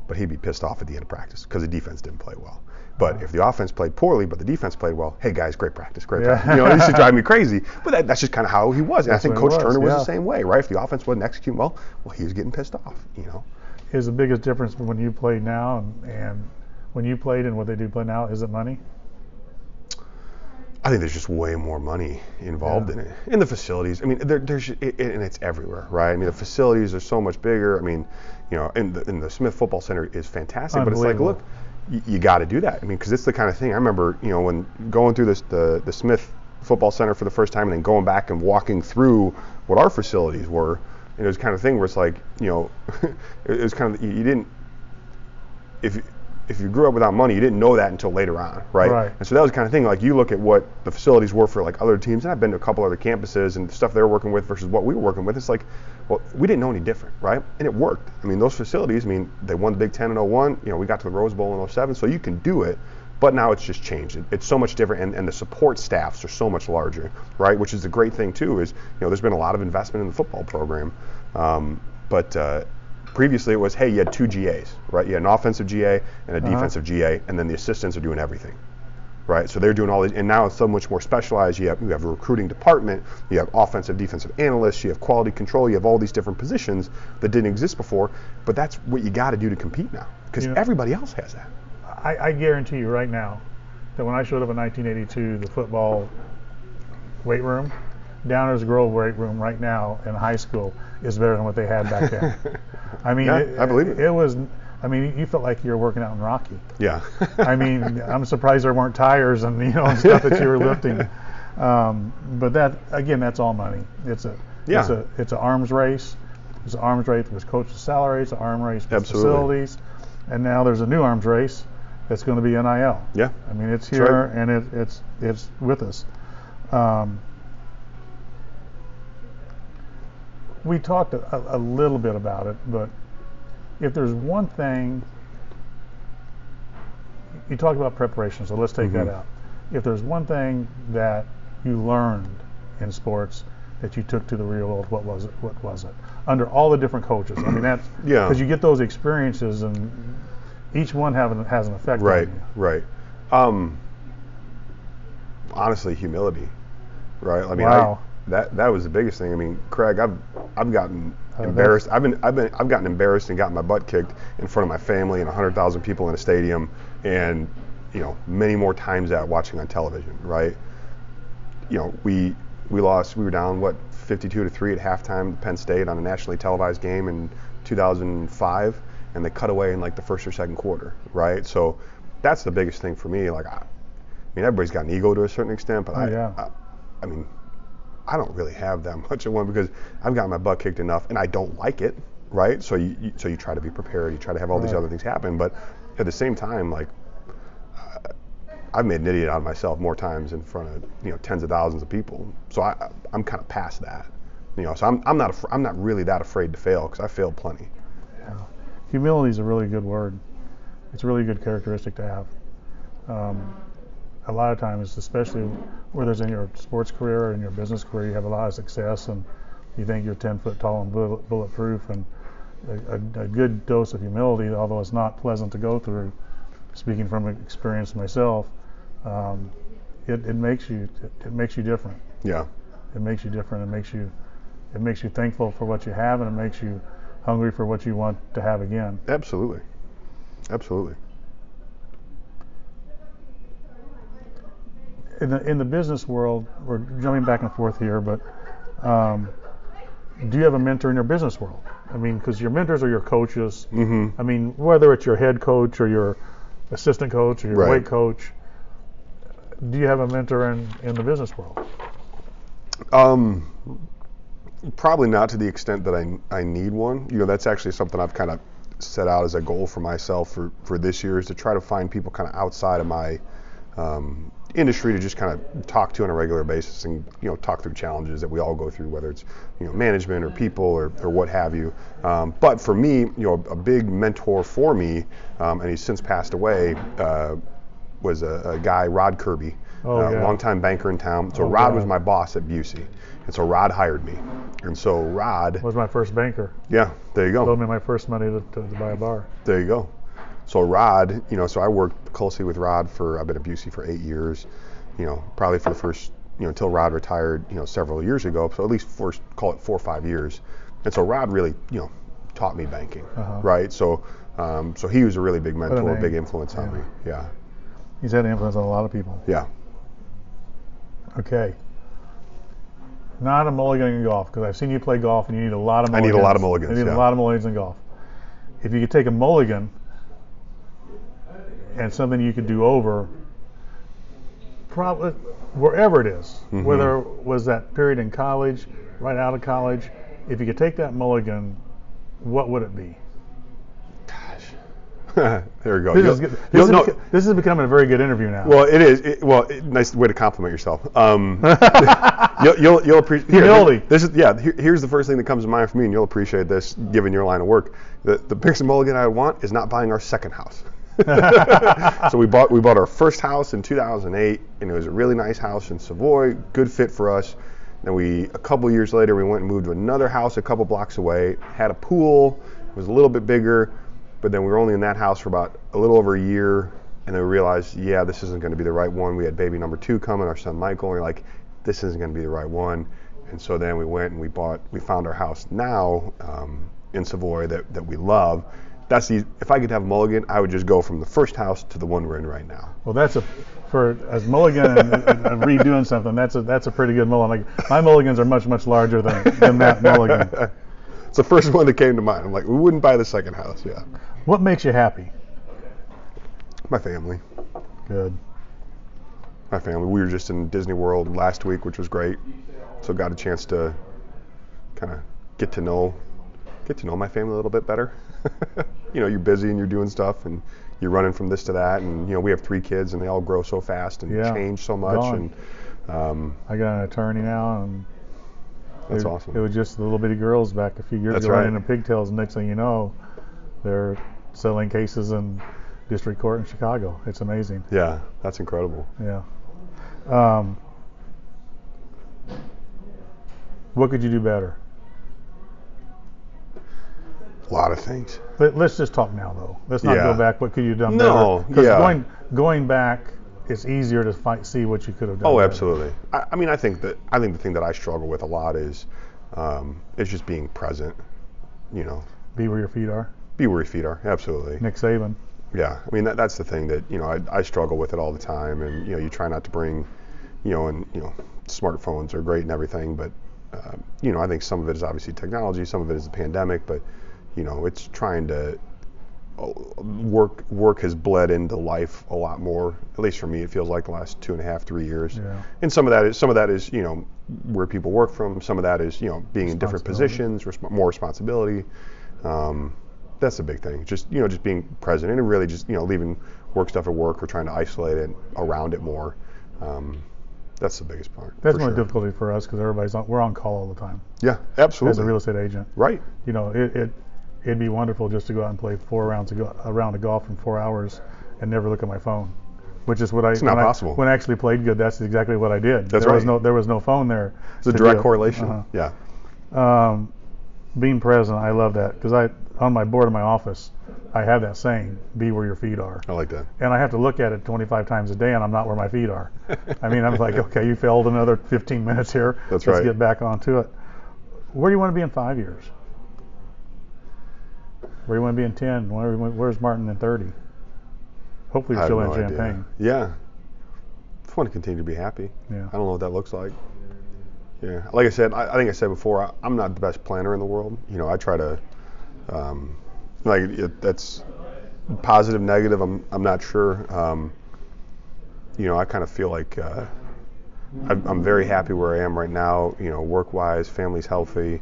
but he'd be pissed off at the end of practice because the defense didn't play well. But if the offense played poorly, but the defense played well, hey guys, great practice, great Yeah. practice. You know, this used to drive me crazy. But that, that's just kind of how he was. And That's I think Coach was, Turner was yeah. the same way, right? If the offense wasn't executing well, well, he was getting pissed off. You know. Is the biggest difference when you play now and, and when you played and what they do play now? Is it money? I think there's just way more money involved Yeah. in it. In the facilities, I mean, there, there's it, and it's everywhere, right? I mean, the facilities are so much bigger. I mean, you know, and the, and the Smith Football Center is fantastic, but it's like, look, you, you got to do that. I mean, because it's the kind of thing. I remember, you know, when going through this the the Smith Football Center for the first time, and then going back and walking through what our facilities were. And it was kind of thing where it's like, you know, it was kind of you, you didn't if if you grew up without money, you didn't know that until later on, right? Right. And so that was the kind of thing. Like you look at what the facilities were for like other teams, and I've been to a couple other campuses and stuff they were working with versus what we were working with. It's like, well, we didn't know any different, right? And it worked. I mean, those facilities. I mean, they won the Big Ten in 01. You know, we got to the Rose Bowl in 07, so you can do it. But now it's just changed. It, it's so much different, and, and the support staffs are so much larger, right? Which is the great thing too. Is you know there's been a lot of investment in the football program, um, but uh, previously it was hey you had two GAs, right? You had an offensive GA and a uh-huh. defensive GA, and then the assistants are doing everything right? So they're doing all these, and now it's so much more specialized. You have you have a recruiting department, you have offensive, defensive analysts, you have quality control, you have all these different positions that didn't exist before. But that's what you got to do to compete now, because Yeah. everybody else has that. I, I guarantee you right now that when I showed up in 1982, the football weight room, Downers Grove weight room right now in high school is better than what they had back then. I mean, Yeah, it, I believe it. It was, I mean, you felt like you were working out in Rocky. Yeah. I mean, I'm surprised there weren't tires and you know and stuff that you were lifting. Um, but that again, that's all money. It's a Yeah. it's a it's an arms race. It's an arms race with coaches' salaries, an arm race with Absolutely. facilities, and now there's a new arms race that's going to be NIL. yeah. I mean, it's here right. and it, it's it's with us. Um, we talked a, a little bit about it, but if there's one thing, you talked about preparation, so let's take that Mhm. out. If there's one thing that you learned in sports that you took to the real world, what was it? What was it? Under all the different coaches, I mean that's Yeah. because you get those experiences and each one has an effect Right. on you. Right. Um, honestly, humility. Right. I mean, Wow. I, that that was the biggest thing. I mean, Craig, I've I've gotten Uh, embarrassed. I've been I've been I've gotten embarrassed and gotten my butt kicked in front of my family and 100,000 people in a stadium, and you know many more times that watching on television. Right. You know, we we lost. We were down what 52 to three at halftime. to Penn State on a nationally televised game in 2005, and they cut away in like the first or second quarter. Right. So that's the biggest thing for me. Like, I, I mean, everybody's got an ego to a certain extent, but Oh, I, yeah. I, I mean, I don't really have that much of one because I've gotten my butt kicked enough, and I don't like it, right? So you, you so you try to be prepared, you try to have all these other things happen, but at the same time, like uh, I've made an idiot out of myself more times in front of you know tens of thousands of people. So I, I'm kind of past that, you know. So I'm I'm not af- I'm not really that afraid to fail because I failed plenty. Yeah. Humility is a really good word. It's a really good characteristic to have. Um, a lot of times, especially whether it's in your sports career or in your business career, you have a lot of success and you think you're 10 foot tall and bullet, bulletproof. And a, a, a good dose of humility, although it's not pleasant to go through, speaking from experience myself, um, it, it makes you it, it makes you different. Yeah. It makes you different. It makes you it makes you thankful for what you have, and it makes you hungry for what you want to have again. Absolutely. Absolutely. In the in the business world, we're jumping back and forth here, but um, do you have a mentor in your business world? I mean, because your mentors are your coaches. hmm I mean, whether it's your head coach or your assistant coach or your Right. weight coach, do you have a mentor in, in the business world? Um, probably not to the extent that I, I need one. You know, that's actually something I've kind of set out as a goal for myself for, for this year is to try to find people kind of outside of my um, industry to just kind of talk to on a regular basis and you know talk through challenges that we all go through, whether it's you know management or people or, or what have you. Um, but for me, you know, a big mentor for me, um, and he's since passed away, uh, was a, a guy Rod Kirby, Oh, uh, yeah. longtime banker in town. So Oh, Rod God. was my boss at Busey, and so Rod hired me, and so Rod, Was my first banker. yeah, there you go. Loaned me my first money to, to, to buy a bar. There you go. So Rod, you know, so I worked closely with Rod for I've been at Busey for eight years, you know, probably for the first, you know, until Rod retired, you know, several years ago. So at least first call it four or five years. And so Rod really, you know, taught me banking, Uh-huh. right? So, um, so he was a really big mentor, big influence on Yeah. me. Yeah, He's had an influence on a lot of people. yeah. Okay. Not a mulligan in golf because I've seen you play golf and you need a lot of mulligans. I need a lot of mulligans, You need yeah. a lot of mulligans in golf. If you could take a mulligan and something you could do over, probably wherever it is, Mhm. whether it was that period in college, right out of college, if you could take that mulligan, what would it be? Gosh. There we go. This, is, good- you'll is, this is becoming a very good interview now. well, it is. It, well, it, nice way to compliment yourself. Um, you'll, you'll, you'll appreciate Humility. This is yeah. Here, here's the first thing that comes to mind for me, and you'll appreciate this given your line of work. The the biggest mulligan I want is not buying our second house. so we bought we bought our first house in 2008, and it was a really nice house in Savoy, good fit for us. Then we a couple years later we went and moved to another house a couple blocks away, had a pool, was a little bit bigger, but then we were only in that house for about a little over a year, and then we realized, yeah, this isn't going to be the right one. We had baby number two coming, our son Michael, and we're like, this isn't going to be the right one. And so then we went and we bought, we found our house now um, in Savoy that, that we love. That's the, if I could have a mulligan, I would just go from the first house to the one we're in right now. Well, that's a for as mulligan and, and redoing something. That's a that's a pretty good mulligan. Like my mulligans are much much larger than, than that mulligan. It's the first one that came to mind. I'm like, we wouldn't buy the second house. Yeah, What makes you happy? my family, Good. my family. We were just in Disney World last week, which was great. So got a chance to kind of get to know get to know my family a little bit better. you know, you're busy and you're doing stuff and you're running from this to that, and you know, we have three kids and they all grow so fast and Yeah. change so much, Gone. and um, I got an attorney now, and that's it, awesome. It was just the little bitty girls back a few years That's ago right. running in pigtails. And next thing you know, they're selling cases in district court in Chicago. It's amazing. yeah, that's incredible. Yeah. Um, what could you do better? A lot of things. Let, let's just talk now, though. Let's not Yeah. go back. What could you have done No, better? Because yeah. going going back, it's easier to fight, see what you could have done. Oh, better. absolutely. I, I mean, I think that I think the thing that I struggle with a lot is um, is just being present. You know, Be where your feet are. be where your feet are. Absolutely. Nick Saban. Yeah. I mean, that, that's the thing that you know I, I struggle with it all the time, and you know, you try not to bring, you know, and you know, smartphones are great and everything, but uh, you know, I think some of it is obviously technology, some of it is the pandemic, but you know, it's trying to uh, work work has bled into life a lot more. At least for me, it feels like the last two and a half, three years. Yeah. And some of that is some of that is you know where people work from. Some of that is you know being in different positions, resp- more responsibility. Um, that's a big thing. Just you know, just being present and really just you know leaving work stuff at work or trying to isolate it around it more. Um, that's the biggest part. That's one sure. difficulty for us because everybody's on, we're on call all the time Yeah, absolutely. as a real estate agent. right. You know, it, it it'd be wonderful just to go out and play four rounds of go, a round of golf in four hours and never look at my phone, which is what I It's not when possible. I, when I actually played good. That's exactly what I did. That's there was right. no there was no phone there. It's a direct correlation. Uh-huh. Yeah. Um, being present, I love that because I on my board in my office, I have that saying, "Be where your feet are." I like that. and I have to look at it 25 times a day, and I'm not where my feet are. I mean, I'm like, okay, you failed another 15 minutes here. That's Let's right. get back onto it. Where do you want to be in five years? Where do you want to be in 10? Where, where's Martin in 30? Hopefully, I you're still no in idea. Champaign. Yeah. Just want to continue to be happy. Yeah. I don't know what that looks like. Yeah, like I said, I, I think I said before, I, I'm not the best planner in the world. You know, I try to, um, like it, that's positive, negative. I'm I'm not sure. Um, you know, I kind of feel like uh, I'm, I'm very happy where I am right now. You know, work-wise, family's healthy.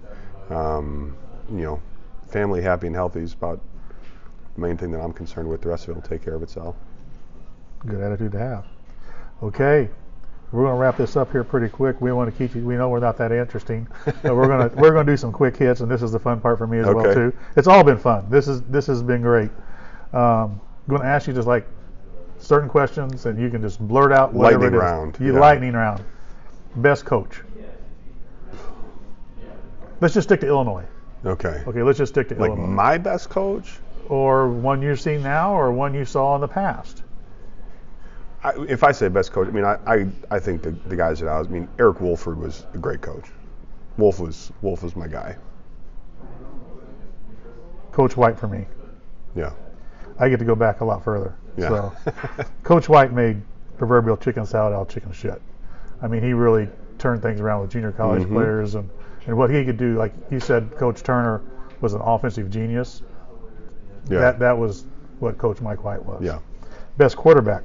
Um, you know, family happy and healthy is about the main thing that I'm concerned with. The rest of it will take care of itself. Good attitude to have. Okay. We're going to wrap this up here pretty quick. We want to keep you. We know we're not that interesting, but we're going to we're going to do some quick hits, and this is the fun part for me as well too. It's all been fun. This is this has been great. Um, I'm going to ask you just like certain questions, and you can just blurt out whatever Lightning it is. round, You yeah. lightning round. Best coach. Let's just stick to Illinois. Okay. Okay, let's just stick to Like Illinois. my best coach. or one you see now, or one you saw in the past. I, if I say best coach, I mean I, I, I think the, the guys that I was, I mean Eric Wolford was a great coach. Wolf was Wolf was my guy. Coach White for me. Yeah. I get to go back a lot further. Yeah. So, Coach White made proverbial chicken salad out of chicken shit. I mean, he really turned things around with junior college Mhm. players and, and what he could do. Like you said, Coach Turner was an offensive genius. yeah. That that was what Coach Mike White was. yeah. Best quarterback,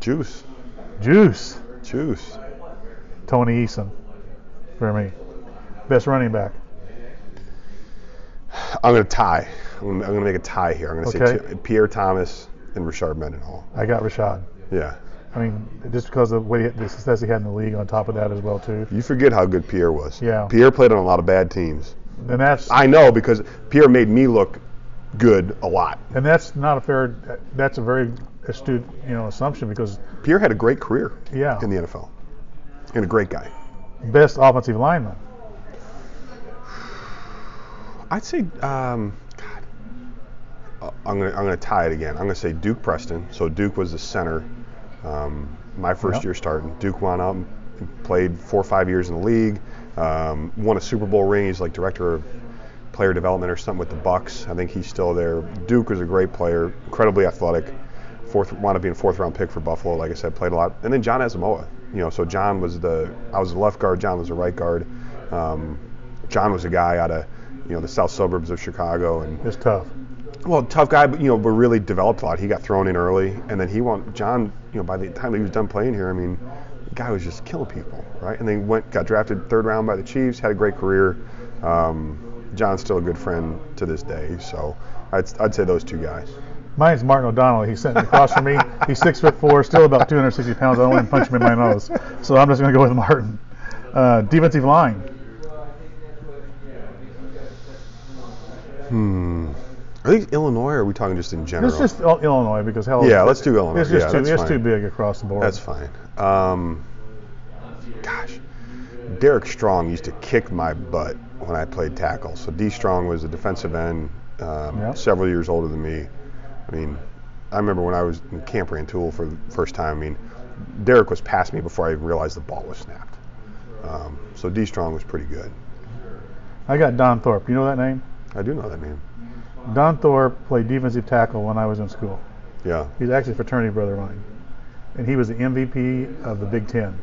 Juice. Juice, Juice. Tony Eason, for me. Best running back, I'm gonna tie. I'm gonna, make a tie here. I'm gonna say Okay. two, Pierre Thomas and Rashard Mendenhall. I got Rashard. Yeah. I mean, just because of what he, the success he had in the league on top of that as well too. You forget how good Pierre was. Yeah. Pierre played on a lot of bad teams. And that's I know because Pierre made me look good a lot. And that's not a fair. That's a very astute, you know, assumption because Pierre had a great career yeah, in the NFL, and a great guy. best offensive lineman. I'd say, um, God, uh, I'm gonna I'm gonna tie it again. I'm gonna say Duke Preston. So Duke was the center. Um, my first Yep. year starting, Duke went up, played four or five years in the league, um, won a Super Bowl ring. He's like director of player development or something with the Bucks. I think he's still there. Duke was a great player, incredibly athletic. Fourth wound up being a fourth round pick for Buffalo. Like I said, played a lot. And then Jon Asamoah. You know, so John was the I was the left guard. John was the right guard. Um, John was a guy out of you know the south suburbs of Chicago and It's tough. Well, tough guy, but you know, but really developed a lot. He got thrown in early, and then he won. John, you know, by the time he was done playing here, I mean, the guy was just killing people, right? And then went, got drafted third round by the Chiefs, had a great career. Um, John's still a good friend to this day, so I'd, I'd say those two guys. Mine's Martin O'Donnell. He's sitting across from me. He's six foot four, still about 260 pounds. I don't want to punch him in my nose, so I'm just going to go with Martin. Uh, defensive line. Hmm. Are these Illinois, or are we talking just in general? It's just Il- Illinois because hell. Yeah, let's do Illinois. It's just Yeah, too. that's It's fine. too big across the board. That's fine. Um, gosh, Derek Strong used to kick my butt when I played tackle. So D Strong was a defensive end, um, Yeah. several years older than me. I mean, I remember when I was in Camp Rantoul for the first time. I mean, Derek was past me before I even realized the ball was snapped. Um, so D Strong was pretty good. I got Don Thorp. You know that name? I do know that name. Don Thorp played defensive tackle when I was in school. Yeah. He's actually a fraternity brother of mine, and he was the MVP of the Big Ten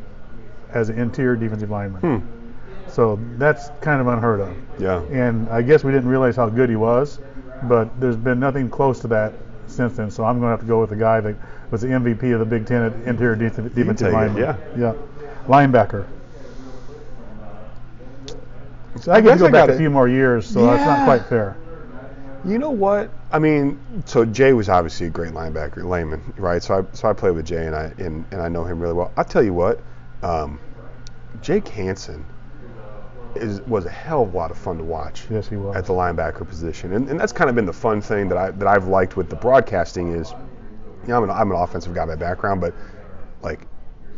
as an interior defensive lineman. Hmm. So that's kind of unheard of. Yeah. And I guess we didn't realize how good he was, but there's been nothing close to that since then. So I'm going to have to go with the guy that was the MVP of the Big Ten at interior def- defensive take it, lineman. yeah. Yeah. Linebacker. So I get to go I back got a it. few more years, so that's not quite fair. You know what? I mean, so Jay was obviously a great linebacker, Leman, right? So I so I played with Jay and I and, and I know him really well. I'll tell you what, um, Jake Hansen is was a hell of a lot of fun to watch Yes, he was. at the linebacker position, and, and that's kind of been the fun thing that I that I've liked with the broadcasting is, you know, I'm an I'm an offensive guy by background, but like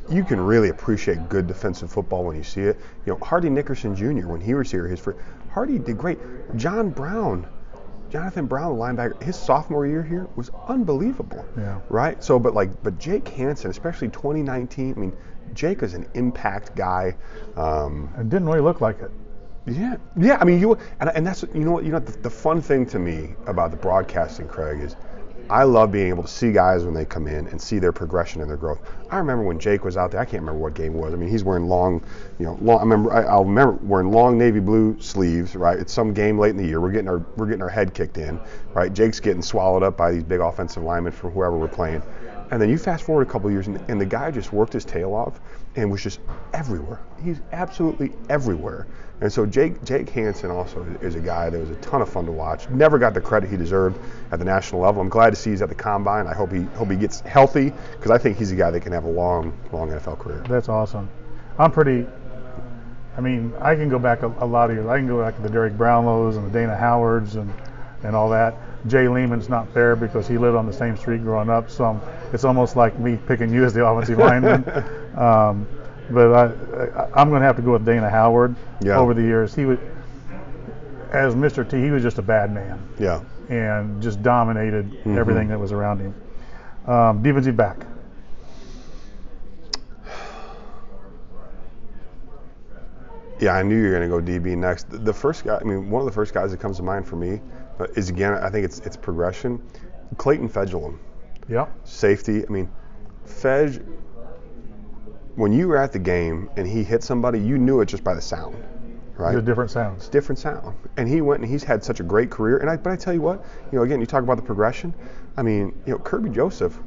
you can really appreciate good defensive football when you see it. You know, Hardy Nickerson Jr. when he was here, his first, Hardy did great. John Brown, Jonathan Brown, linebacker, his sophomore year here was unbelievable. Yeah. Right. So, but like, but Jake Hansen, especially 2019. I mean, Jake is an impact guy. Um, It didn't really look like it. yeah, yeah. I mean, you and, and that's you know what you know the, the fun thing to me about the broadcasting, Craig, is I love being able to see guys when they come in and see their progression and their growth. I remember when Jake was out there. I can't remember what game it was. I mean, he's wearing long, you know, long. I remember. I, I'll remember wearing long navy blue sleeves. Right. It's some game late in the year. We're getting our we're getting our head kicked in. Right. Jake's getting swallowed up by these big offensive linemen from whoever we're playing. And then you fast forward a couple years, and, and the guy just worked his tail off and was just everywhere. He's absolutely everywhere. And so Jake Jake Hansen also is a guy that was a ton of fun to watch. Never got the credit he deserved at the national level. I'm glad to see he's at the combine. I hope he hope he gets healthy because I think he's a guy that can have a long long NFL career. That's awesome. I'm pretty. I mean, I can go back a, a lot of years. I can go back to the Darrick Brownlows and the Dana Howards and and all that. Jay Leman's not fair because he lived on the same street growing up, so I'm, it's almost like me picking you as the offensive lineman. Um, but I, I, I'm going to have to go with Dana Howard. Yeah. Over the years, he was as Mr. T. He was just a bad man Yeah. and just dominated Mm-hmm. everything that was around him. Um, defensive back. Yeah, I knew you were going to go DB next. The- first guy, I mean, one of the first guys that comes to mind for me uh, is again, I think it's it's progression. Clayton Fejedelem. Yep. safety. I mean, Fej, when you were at the game and he hit somebody, you knew it just by the sound, right? The different sounds. different sound. And he went and he's had such a great career. And I, but I tell you what, you know, again, you talk about the progression. I mean, you know, Kerby Joseph,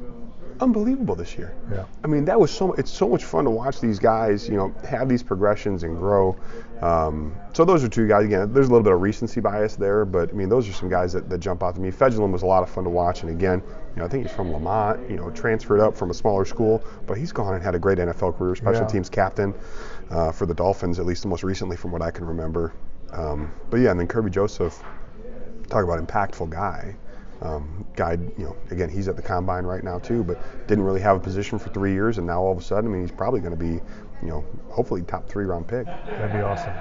unbelievable this year. Yeah. I mean, that was so. It's so much fun to watch these guys, you know, have these progressions and grow. Um, so those are two guys. Again, there's a little bit of recency bias there, but I mean, those are some guys that, that jump out to me. Fejedelem was a lot of fun to watch, and again, you know, I think he's from Lemont. You know, transferred up from a smaller school, but he's gone and had a great NFL career, special Yeah. teams captain uh, for the Dolphins, at least the most recently, from what I can remember. Um, but yeah, and then Kerby Joseph, talk about impactful guy. Um, guy, you know, again, he's at the combine right now too, but didn't really have a position for three years, and now all of a sudden, I mean, he's probably going to be, you know, hopefully top three round pick. That'd be awesome.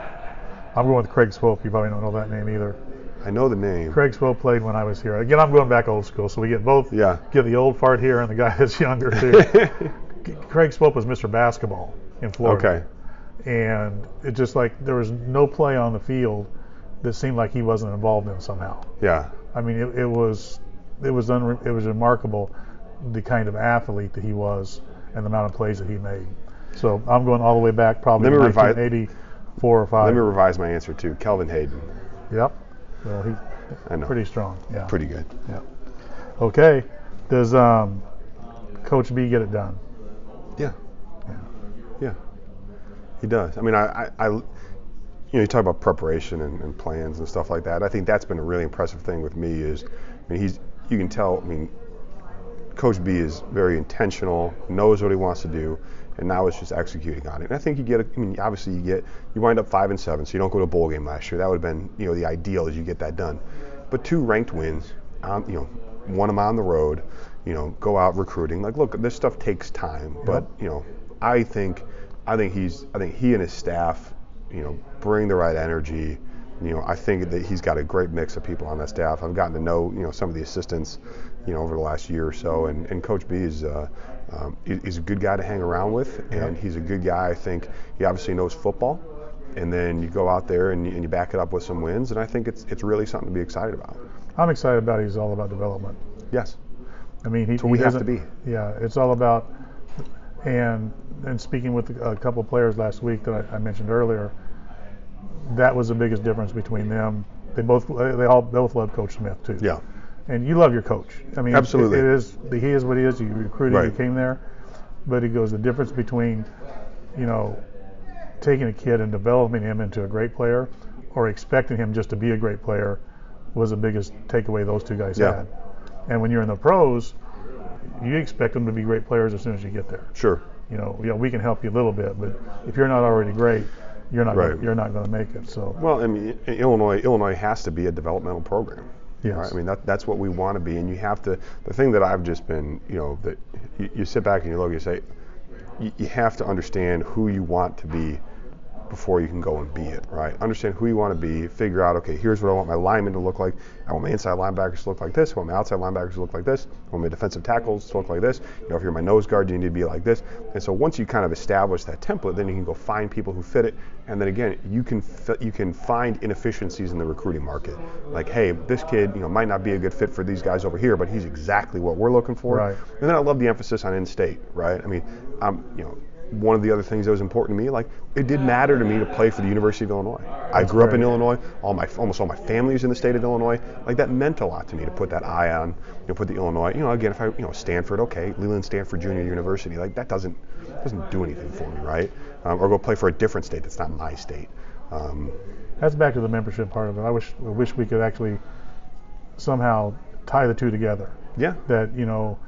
I'm going with Craig Swoope. You probably don't know that name either. I know the name. Craig Swoope played when I was here. Again, I'm going back old school, so we get both. Yeah. Get the old fart here and the guy that's younger too. Craig Swoope was Mr. Basketball in Florida. Okay. And it just like there was no play on the field that seemed like he wasn't involved in somehow. Yeah. I mean, it, it was it was unre- it was remarkable the kind of athlete that he was and the amount of plays that he made. So I'm going all the way back, probably revi- 1984 or five. Let me revise my answer too. Kelvin Hayden. Yep. Well, he I know. pretty strong. Yeah. Pretty good. Yeah. Okay. Does um, Coach B get it done? Yeah. Yeah. Yeah. He does. I mean, I, I, I you know, you talk about preparation and, and plans and stuff like that. I think that's been a really impressive thing with me is, I mean, he's, you can tell, I mean, Coach B is very intentional, knows what he wants to do, and now it's just executing on it. And I think you get, I mean, obviously you get, you wind up five and seven, so you don't go to a bowl game last year. That would have been, you know, the ideal is you get that done. But two ranked wins, um, you know, one of them on the road, you know, go out recruiting. Like, look, this stuff takes time, but you know, I think, I think he's, I think he and his staff, you know, bring the right energy. You know, I think that he's got a great mix of people on that staff. I've gotten to know, you know, some of the assistants, you know, over the last year or so, and, and Coach B is, uh, um, he's a good guy to hang around with, and he's a good guy. I think he obviously knows football, and then you go out there and you, and you back it up with some wins, and I think it's it's really something to be excited about. I'm excited about. it. He's all about development. Yes. I mean, he, So we he have to be. Yeah, it's all about. And and speaking with a couple of players last week that I, I mentioned earlier, that was the biggest difference between them. They both they all both love Coach Smith too. Yeah. And you love your coach. I mean, Absolutely. It, it is he is what he is. You recruited, you Right. came there, but he goes the difference between, you know, taking a kid and developing him into a great player, or expecting him just to be a great player, was the biggest takeaway those two guys Yeah. had. And when you're in the pros, you expect them to be great players as soon as you get there. Sure. You know, yeah, we can help you a little bit, but if you're not already great, you're not Right. gonna, you're not going to make it. So Well, I mean, Illinois Illinois has to be a developmental program. yes, Right? I mean, that, that's what we want to be, and you have to. The thing that I've just been, you know, that you, you sit back and you look, you say, you, you have to understand who you want to be before you can go and be it, right? Understand who you want to be, figure out, okay, here's what I want my linemen to look like. I want my inside linebackers to look like this. I want my outside linebackers to look like this. I want my defensive tackles to look like this. You know, if you're my nose guard, you need to be like this. And so once you kind of establish that template, then you can go find people who fit it. And then again, you can fi- you can find inefficiencies in the recruiting market. Like, hey, this kid, you know, might not be a good fit for these guys over here, but he's exactly what we're looking for. Right. And then I love the emphasis on in-state, right? I mean, I'm, you know, one of the other things that was important to me, like it did matter to me to play for the University of Illinois. I grew up in. Illinois. All my almost all my family is in the state of Illinois. Like that meant a lot to me to put that eye on, you know, put the Illinois. You know, again, if I, you know, Stanford, okay, Leland Stanford Junior University, like that doesn't doesn't do anything for me, right? Um, or go play for a different state that's not my state. Um, that's back to the membership part of it. I wish I wish we could actually somehow tie the two together. yeah, That you know,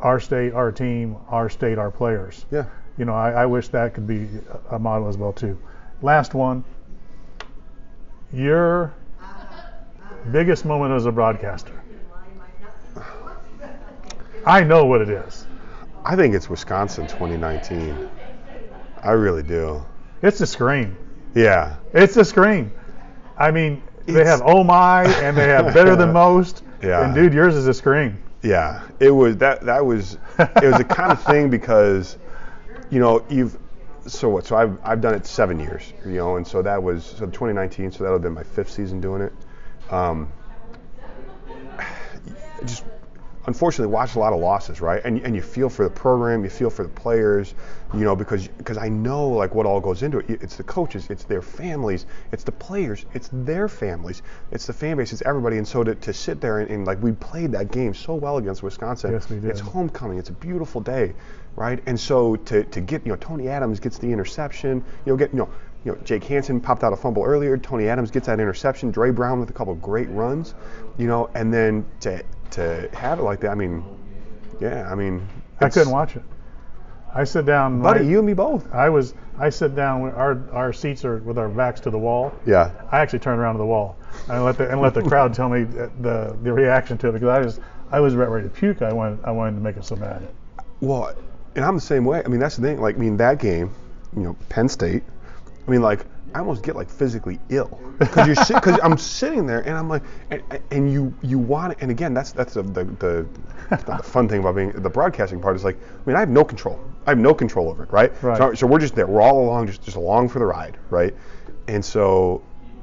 our state, our team, our state, our players. yeah. You know, I, I wish that could be a model as well too. Last one. Your biggest moment as a broadcaster. I know what it is. I think it's Wisconsin 2019. I really do. It's a scream. Yeah. It's a scream. I mean, they have oh my and they have better than most. Yeah. And dude, yours is a scream. Yeah, it was that. That was it was the kind of thing because, you know, you've so what? So I've I've done it seven years, you know, and so that was so 2019. So that would have been my fifth season doing it. Um, just unfortunately watched a lot of losses, right? And and you feel for the program, you feel for the players, you know, because because I know like what all goes into it. It's the coaches, it's their families, it's the players, it's their families, it's the fan base, it's everybody. And so to, to sit there and, and like we played that game so well against Wisconsin. Yes, we did. It's homecoming. It's a beautiful day, right? And so to, to get you know Tony Adams gets the interception. You know get you know. You know, Jake Hansen popped out a fumble earlier. Tony Adams gets that interception. Dre Brown with a couple great runs, you know, and then to to have it like that. I mean, yeah, I mean, I couldn't watch it. I sit down. Buddy, right- you and me both. I was. I sit down. Our our seats are with our backs to the wall. Yeah. I actually turned around to the wall and let the and let the crowd tell me the the reaction to it because I was I was ready to puke. I wanted I wanted to make it so mad. Well, and I'm the same way. I mean, that's the thing. Like, I mean, that game, you know, Penn State. I mean, like, I almost get like physically ill because you're because I'm sitting there and I'm like, and, and you you want it. And again, that's that's the the, the, the fun thing about being the broadcasting part is like, I mean, I have no control. I have no control over it, right? Right. So, so we're just there. We're all along, just just along for the ride, right? And so.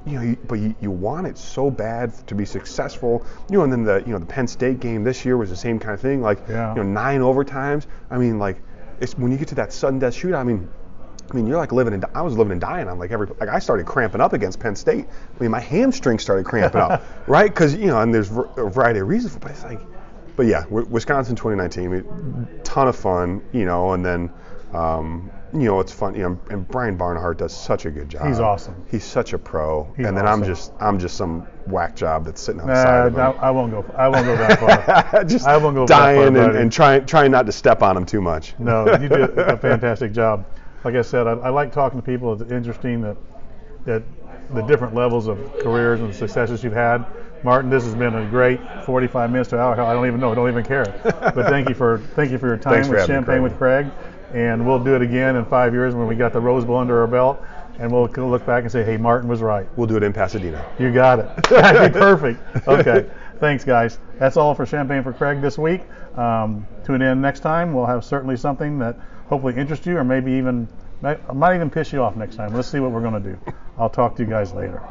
You know, you, but you, you want it so bad to be successful. You know, and then the you know the Penn State game this year was the same kind of thing. Like, Yeah. you know, nine overtimes. I mean, like, it's when you get to that sudden death shootout. I mean, I mean, you're like living and I was living and dying on like every like I started cramping up against Penn State. I mean, my hamstring started cramping up, right? Because you know, and there's a variety of reasons but it's like, but yeah, Wisconsin 2019, I mean, ton of fun, you know, and then. Um, you know, it's fun. You know, and Brian Barnhart does such a good job. He's awesome. He's such a pro. He's and then I'm just, I'm just some whack job that's sitting on the Nah, side of him. I, won't go. I won't go that far. just I won't go that far, dying and, and trying trying not to step on him too much. No, you did a fantastic job. Like I said, I, I like talking to people. It's interesting that that the different levels of careers and successes you've had. Martin, this has been a great 45 minutes to hour. I don't even know. I don't even care. But thank you for thank you for your time Thanks with Champagne with Craig, and we'll do it again in five years when we got the Rose Bowl under our belt, and we'll look back and say, hey, Martin was right. We'll do it in Pasadena. You got it. That'd be perfect. Okay. Thanks, guys. That's all for Champagne for Craig this week. Um, tune in next time. We'll have certainly something that hopefully interests you, or maybe even might, might even piss you off next time. Let's see what we're going to do. I'll talk to you guys later.